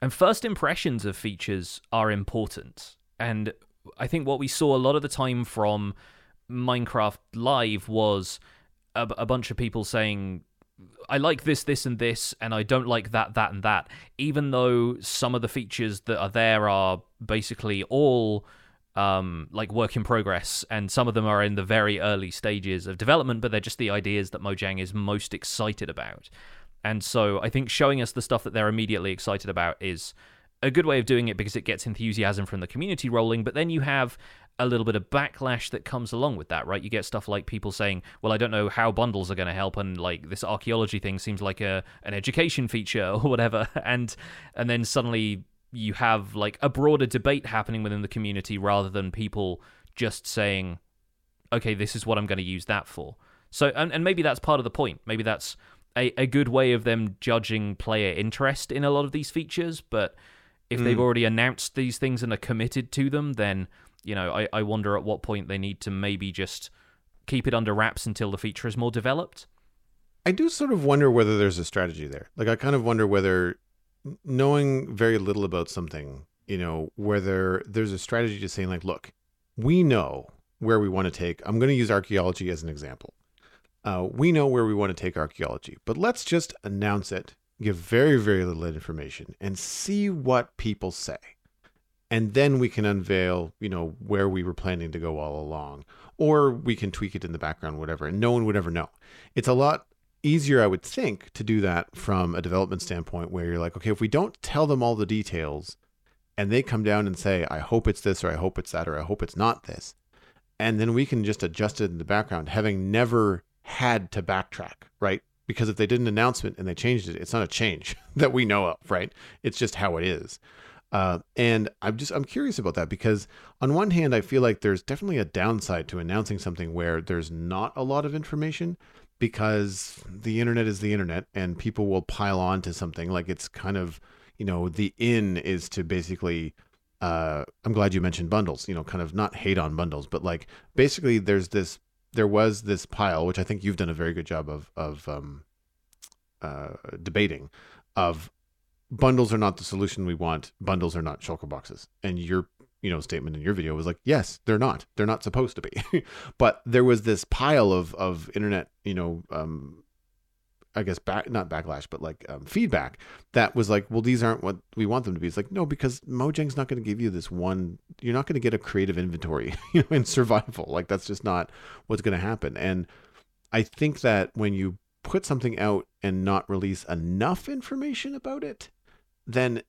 and first impressions of features are important. And I think what we saw a lot of the time from Minecraft Live was a, bunch of people saying, I like this, this, and this, and I don't like that, that, and that. Even though some of the features that are there are basically all um, like work in progress, and some of them are in the very early stages of development, but they're just the ideas that Mojang is most excited about. And so I think showing us the stuff that they're immediately excited about is a good way of doing it because it gets enthusiasm from the community rolling, but then you have a little bit of backlash that comes along with that, right? You get stuff like people saying, "Well, I don't know how bundles are going to help," and like this archaeology thing seems like a an education feature or whatever, and and then suddenly you have like a broader debate happening within the community rather than people just saying, okay, this is what I'm going to use that for. So, and, and maybe that's part of the point. Maybe that's a, a good way of them judging player interest in a lot of these features. But if mm. they've already announced these things and are committed to them, then, you know, I, I wonder at what point they need to maybe just keep it under wraps until the feature is more developed. I do sort of wonder whether there's a strategy there. Like, I kind of wonder whether knowing very little about something, you know, whether there's a strategy to saying like, look, we know where we want to take. I'm going to use archaeology as an example. Uh, we know where we want to take archaeology, but let's just announce it, give very, very little information, and see what people say. And then we can unveil, you know, where we were planning to go all along, or we can tweak it in the background, whatever, and no one would ever know. It's a lot easier, I would think, to do that from a development standpoint where you're like, okay, if we don't tell them all the details and they come down and say, I hope it's this or I hope it's that or I hope it's not this, and then we can just adjust it in the background, having never had to backtrack, right? Because if they did an announcement and they changed it, it's not a change that we know of, right? It's just how it is. Uh, and I'm just I'm curious about that because on one hand I feel like there's definitely a downside to announcing something where there's not a lot of information, because the internet is the internet and people will pile on to something like it's kind of you know the in is to basically uh, i'm glad you mentioned bundles you know kind of not hate on bundles but like basically there's this there was this pile which i think you've done a very good job of of um, uh, debating of bundles are not the solution we want bundles are not shulker boxes. And you're you know statement in your video was like yes they're not. They're not supposed to be. But there was this pile of of internet you know um i guess back not backlash but like um, feedback that was like well these aren't what we want them to be. It's like no because mojang's not going to give you this one you're not going to get a creative inventory you know in survival. Like that's just not what's going to happen. And i think that when you put something out and not release enough information about it then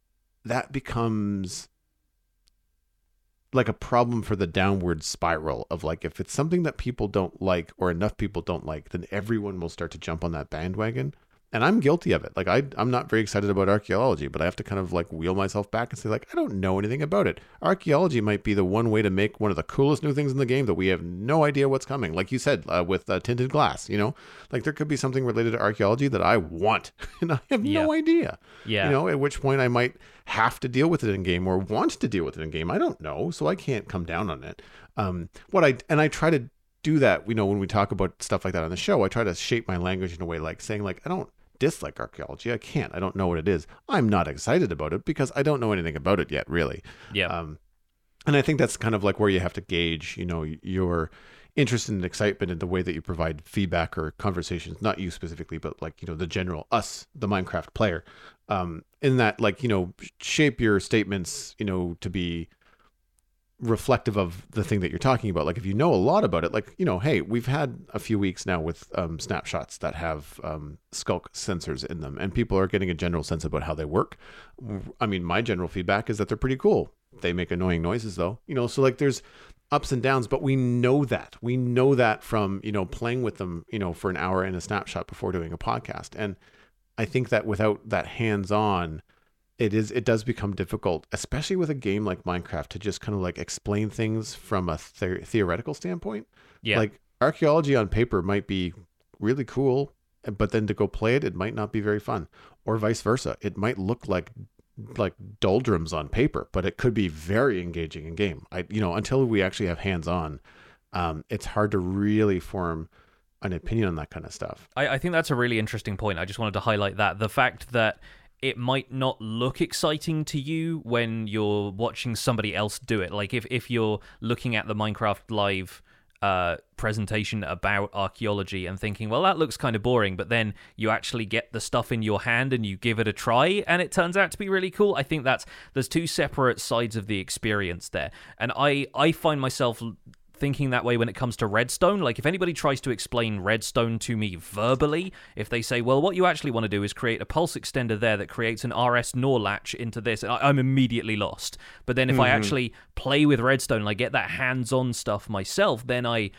that becomes like a problem for the downward spiral of like if it's something that people don't like or enough people don't like, then everyone will start to jump on that bandwagon and I'm guilty of it. Like I, I'm not very excited about archaeology, but I have to kind of like wheel myself back and say like I don't know anything about it. Archaeology might be the one way to make one of the coolest new things in the game that we have no idea what's coming. Like you said uh, with uh, tinted glass, you know, like there could be something related to archaeology that I want, and I have Yeah. no idea. Yeah. You know, at which point I might have to deal with it in game or want to deal with it in game. I don't know, so I can't come down on it. Um, what I and I try to do that. You know, when we talk about stuff like that on the show, I try to shape my language in a way like saying like I don't dislike archaeology. I can't. I don't know what it is. I'm not excited about it because I don't know anything about it yet, really. Yeah. Um, and I think that's kind of like where you have to gauge, you know, your interest and excitement in the way that you provide feedback or conversations, not you specifically, but like, you know, the general us, the Minecraft player. Um, in that, like, you know, shape your statements, you know, to be reflective of the thing that you're talking about. Like if you know a lot about it, like, you know, hey, we've had a few weeks now with um, snapshots that have um, sculk sensors in them, and people are getting a general sense about how they work. I mean, my general feedback is that they're pretty cool. They make annoying noises though, you know, so like there's ups and downs, but we know that. We know that from, you know, playing with them, you know, for an hour in a snapshot before doing a podcast. And I think that without that hands on, it is it does become difficult, especially with a game like Minecraft, to just kind of like explain things from a the- theoretical standpoint. yeah. Like archaeology on paper might be really cool, but then to go play it, it might not be very fun, or vice versa. It might look like like doldrums on paper, but it could be very engaging in game. I you know until we actually have hands on, um, it's hard to really form an opinion on that kind of stuff. I, I think that's a really interesting point. I just wanted to highlight that the fact that it might not look exciting to you when you're watching somebody else do it. Like if if you're looking at the Minecraft Live uh, presentation about archaeology and thinking, well, that looks kind of boring, but then you actually get the stuff in your hand and you give it a try, and it turns out to be really cool. I think that's there's two separate sides of the experience there, and I I find myself thinking that way when it comes to redstone like if anybody tries to explain redstone to me verbally if they say well what you actually want to do is create a pulse extender there that creates an rs nor latch into this I- i'm immediately lost but then if i mm-hmm. actually play with redstone and i get that hands-on stuff myself then i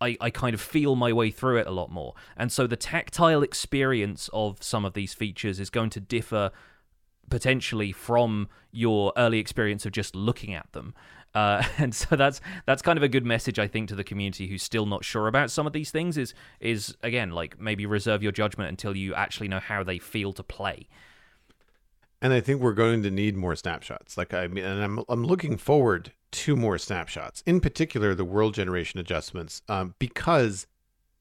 I, I kind of feel my way through it a lot more. And so the tactile experience of some of these features is going to differ potentially from your early experience of just looking at them. Uh, and so that's that's kind of a good message I think to the community who's still not sure about some of these things is is again like maybe reserve your judgment until you actually know how they feel to play. And I think we're going to need more snapshots. Like I mean, and I'm I'm looking forward to more snapshots. In particular, the world generation adjustments, um, because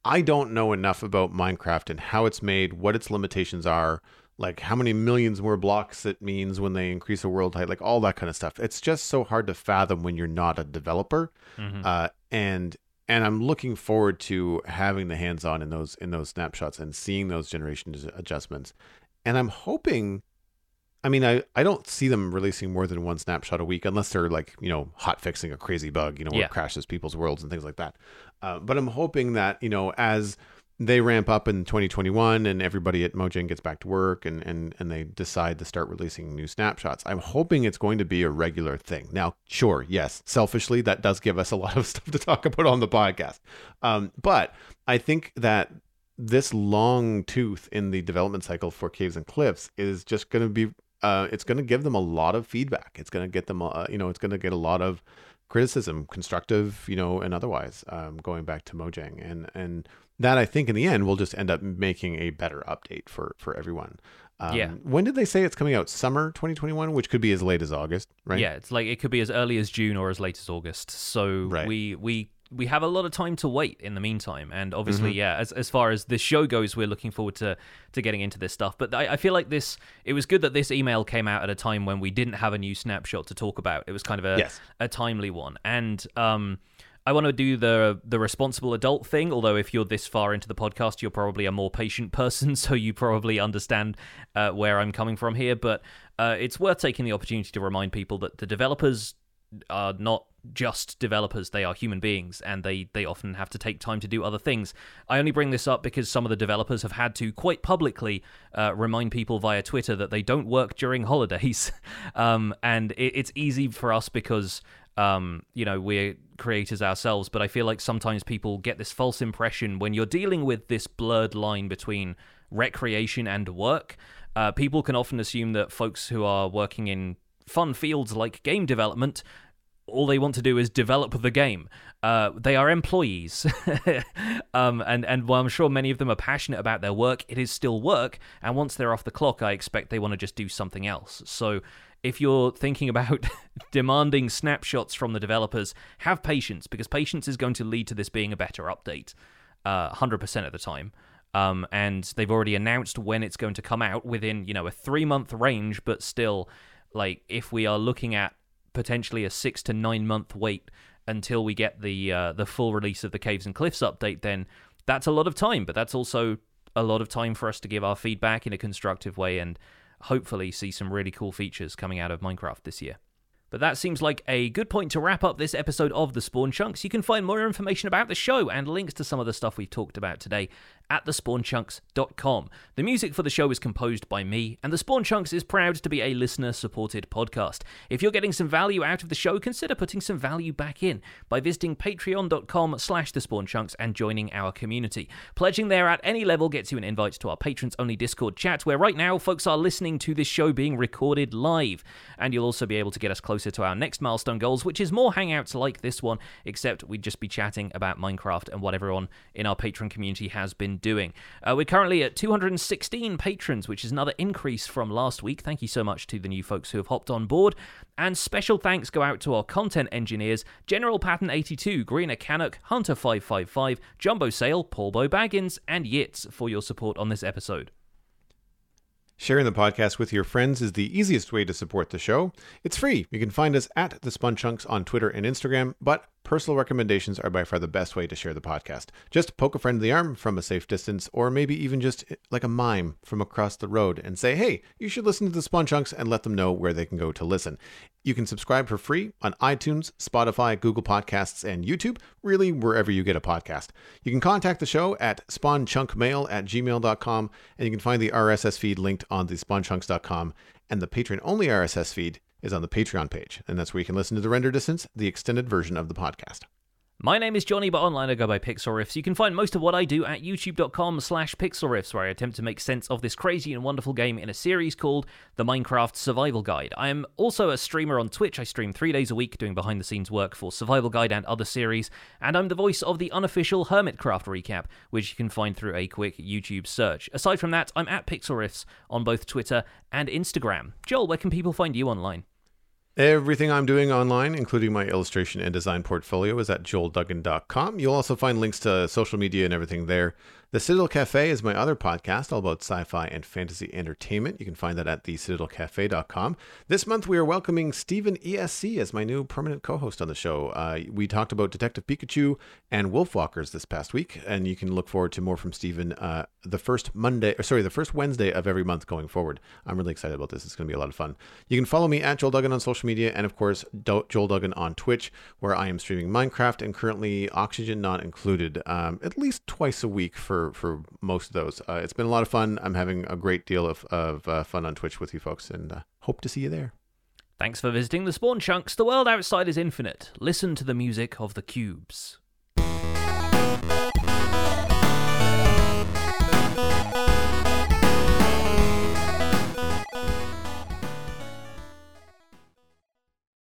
I don't know enough about Minecraft and how it's made, what its limitations are, like how many millions more blocks it means when they increase a world height, like all that kind of stuff. It's just so hard to fathom when you're not a developer. Uh, and and I'm looking forward to having the hands on in those in those snapshots and seeing those generation adjustments. And I'm hoping I mean, I, I don't see them releasing more than one snapshot a week unless they're like, you know, hot fixing a crazy bug, you know, where Yeah. it crashes people's worlds and things like that. Uh, but I'm hoping that, you know, as they ramp up in 2021 and everybody at Mojang gets back to work and, and, and they decide to start releasing new snapshots, I'm hoping it's going to be a regular thing. Now, sure, yes, selfishly, that does give us a lot of stuff to talk about on the podcast. Um, but I think that this long tooth in the development cycle for Caves and Cliffs is just going to be uh, it's going to give them a lot of feedback. It's going to get them, uh, you know, it's going to get a lot of criticism, constructive, you know, and otherwise, um, going back to Mojang, and and that I think in the end will just end up making a better update for for everyone. Um, Yeah. When did they say it's coming out? Summer 2021, which could be as late as August, right? Yeah, it's like it could be as early as June or as late as August. So Right. we we we have a lot of time to wait in the meantime. And obviously, Mm-hmm. yeah, as as far as this show goes, we're looking forward to to getting into this stuff. But I, I feel like this it was good that this email came out at a time when we didn't have a new snapshot to talk about. It was kind of a Yes. a timely one. And um I want to do the the responsible adult thing. Although if you're this far into the podcast, you're probably a more patient person, so you probably understand uh, where I'm coming from here. But uh, it's worth taking the opportunity to remind people that the developers are not just developers they are human beings and they they often have to take time to do other things i only bring this up because some of the developers have had to quite publicly uh, remind people via twitter that they don't work during holidays um, and it, it's easy for us because Um, you know, we're creators ourselves, but I feel like sometimes people get this false impression when you're dealing with this blurred line between recreation and work. Uh, people can often assume that folks who are working in fun fields like game development all they want to do is develop the game. Uh, they are employees, um, and and while I'm sure many of them are passionate about their work, it is still work. And once they're off the clock, I expect they want to just do something else. So if you're thinking about demanding snapshots from the developers, have patience because patience is going to lead to this being a better update, uh, hundred percent of the time. Um, and they've already announced when it's going to come out within you know a three month range, but still, like if we are looking at potentially a six to nine month wait until we get the uh, the full release of the Caves and Cliffs update, then that's a lot of time. But that's also a lot of time for us to give our feedback in a constructive way and hopefully see some really cool features coming out of Minecraft this year. But that seems like a good point to wrap up this episode of The Spawn Chunks. You can find more information about the show and links to some of the stuff we've talked about today at thespawnchunks.com. The music for the show is composed by me, and The Spawn Chunks is proud to be a listener supported podcast. If you're getting some value out of the show, consider putting some value back in by visiting patreon.com slash thespawnchunks and joining our community. Pledging there at any level gets you an invite to our patrons only Discord chat, where right now folks are listening to this show being recorded live. And you'll also be able to get us closer to our next milestone goals, which is more hangouts like this one, except we'd just be chatting about Minecraft and what everyone in our patron community has been doing. Uh, we're currently at 216 patrons, which is another increase from last week. Thank you so much to the new folks who have hopped on board. And special thanks go out to our content engineers General Patton 82, Greener Canuck, Hunter 555, Jumbo Sale, Paul Bo Baggins, and Yitz for your support on this episode. Sharing the podcast with your friends is the easiest way to support the show. It's free. You can find us at the Spawn Chunks on Twitter and Instagram, but personal recommendations are by far the best way to share the podcast. Just poke a friend in the arm from a safe distance, or maybe even just eh, like a mime from across the road and say, hey, you should listen to the Spawn Chunks and let them know where they can go to listen. You can subscribe for free on iTunes, Spotify, Google Podcasts, and YouTube, really wherever you get a podcast. You can contact the show at spawnchunkmail at gmail.com, and you can find the RSS feed linked on the spawnchunks.com and the patron only RSS feed is on the Patreon page, and that's where you can listen to the render distance, the extended version of the podcast. My name is Jonny, but online I go by Pixlriffs. You can find most of what I do at youtube.com slash pixlriffs, where I attempt to make sense of this crazy and wonderful game in a series called The Minecraft Survival Guide. I am also a streamer on Twitch. I stream three days a week doing behind-the-scenes work for Survival Guide and other series, and I'm the voice of the unofficial Hermitcraft recap, which you can find through a quick YouTube search. Aside from that, I'm at Pixlriffs on both Twitter and Instagram. Joel, where can people find you online? Everything I'm doing online, including my illustration and design portfolio, is at joelduggan.com. You'll also find links to social media and everything there. The Citadel Cafe is my other podcast, all about sci fi and fantasy entertainment. You can find that at thecitadelcafe.com. This month, we are welcoming Stephen ESC as my new permanent co host on the show. Uh, we talked about Detective Pikachu and Wolfwalkers this past week, and you can look forward to more from Stephen uh, the first Monday, or sorry, the first Wednesday of every month going forward. I'm really excited about this. It's going to be a lot of fun. You can follow me at Joel Duggan on social media, and of course, Joel Duggan on Twitch, where I am streaming Minecraft and currently Oxygen not included, um, at least twice a week for for most of those. Uh, it's been a lot of fun. I'm having a great deal of of uh, fun on Twitch with you folks, and uh, hope to see you there. Thanks for visiting the Spawn Chunks. The world outside is infinite. Listen to the music of the cubes.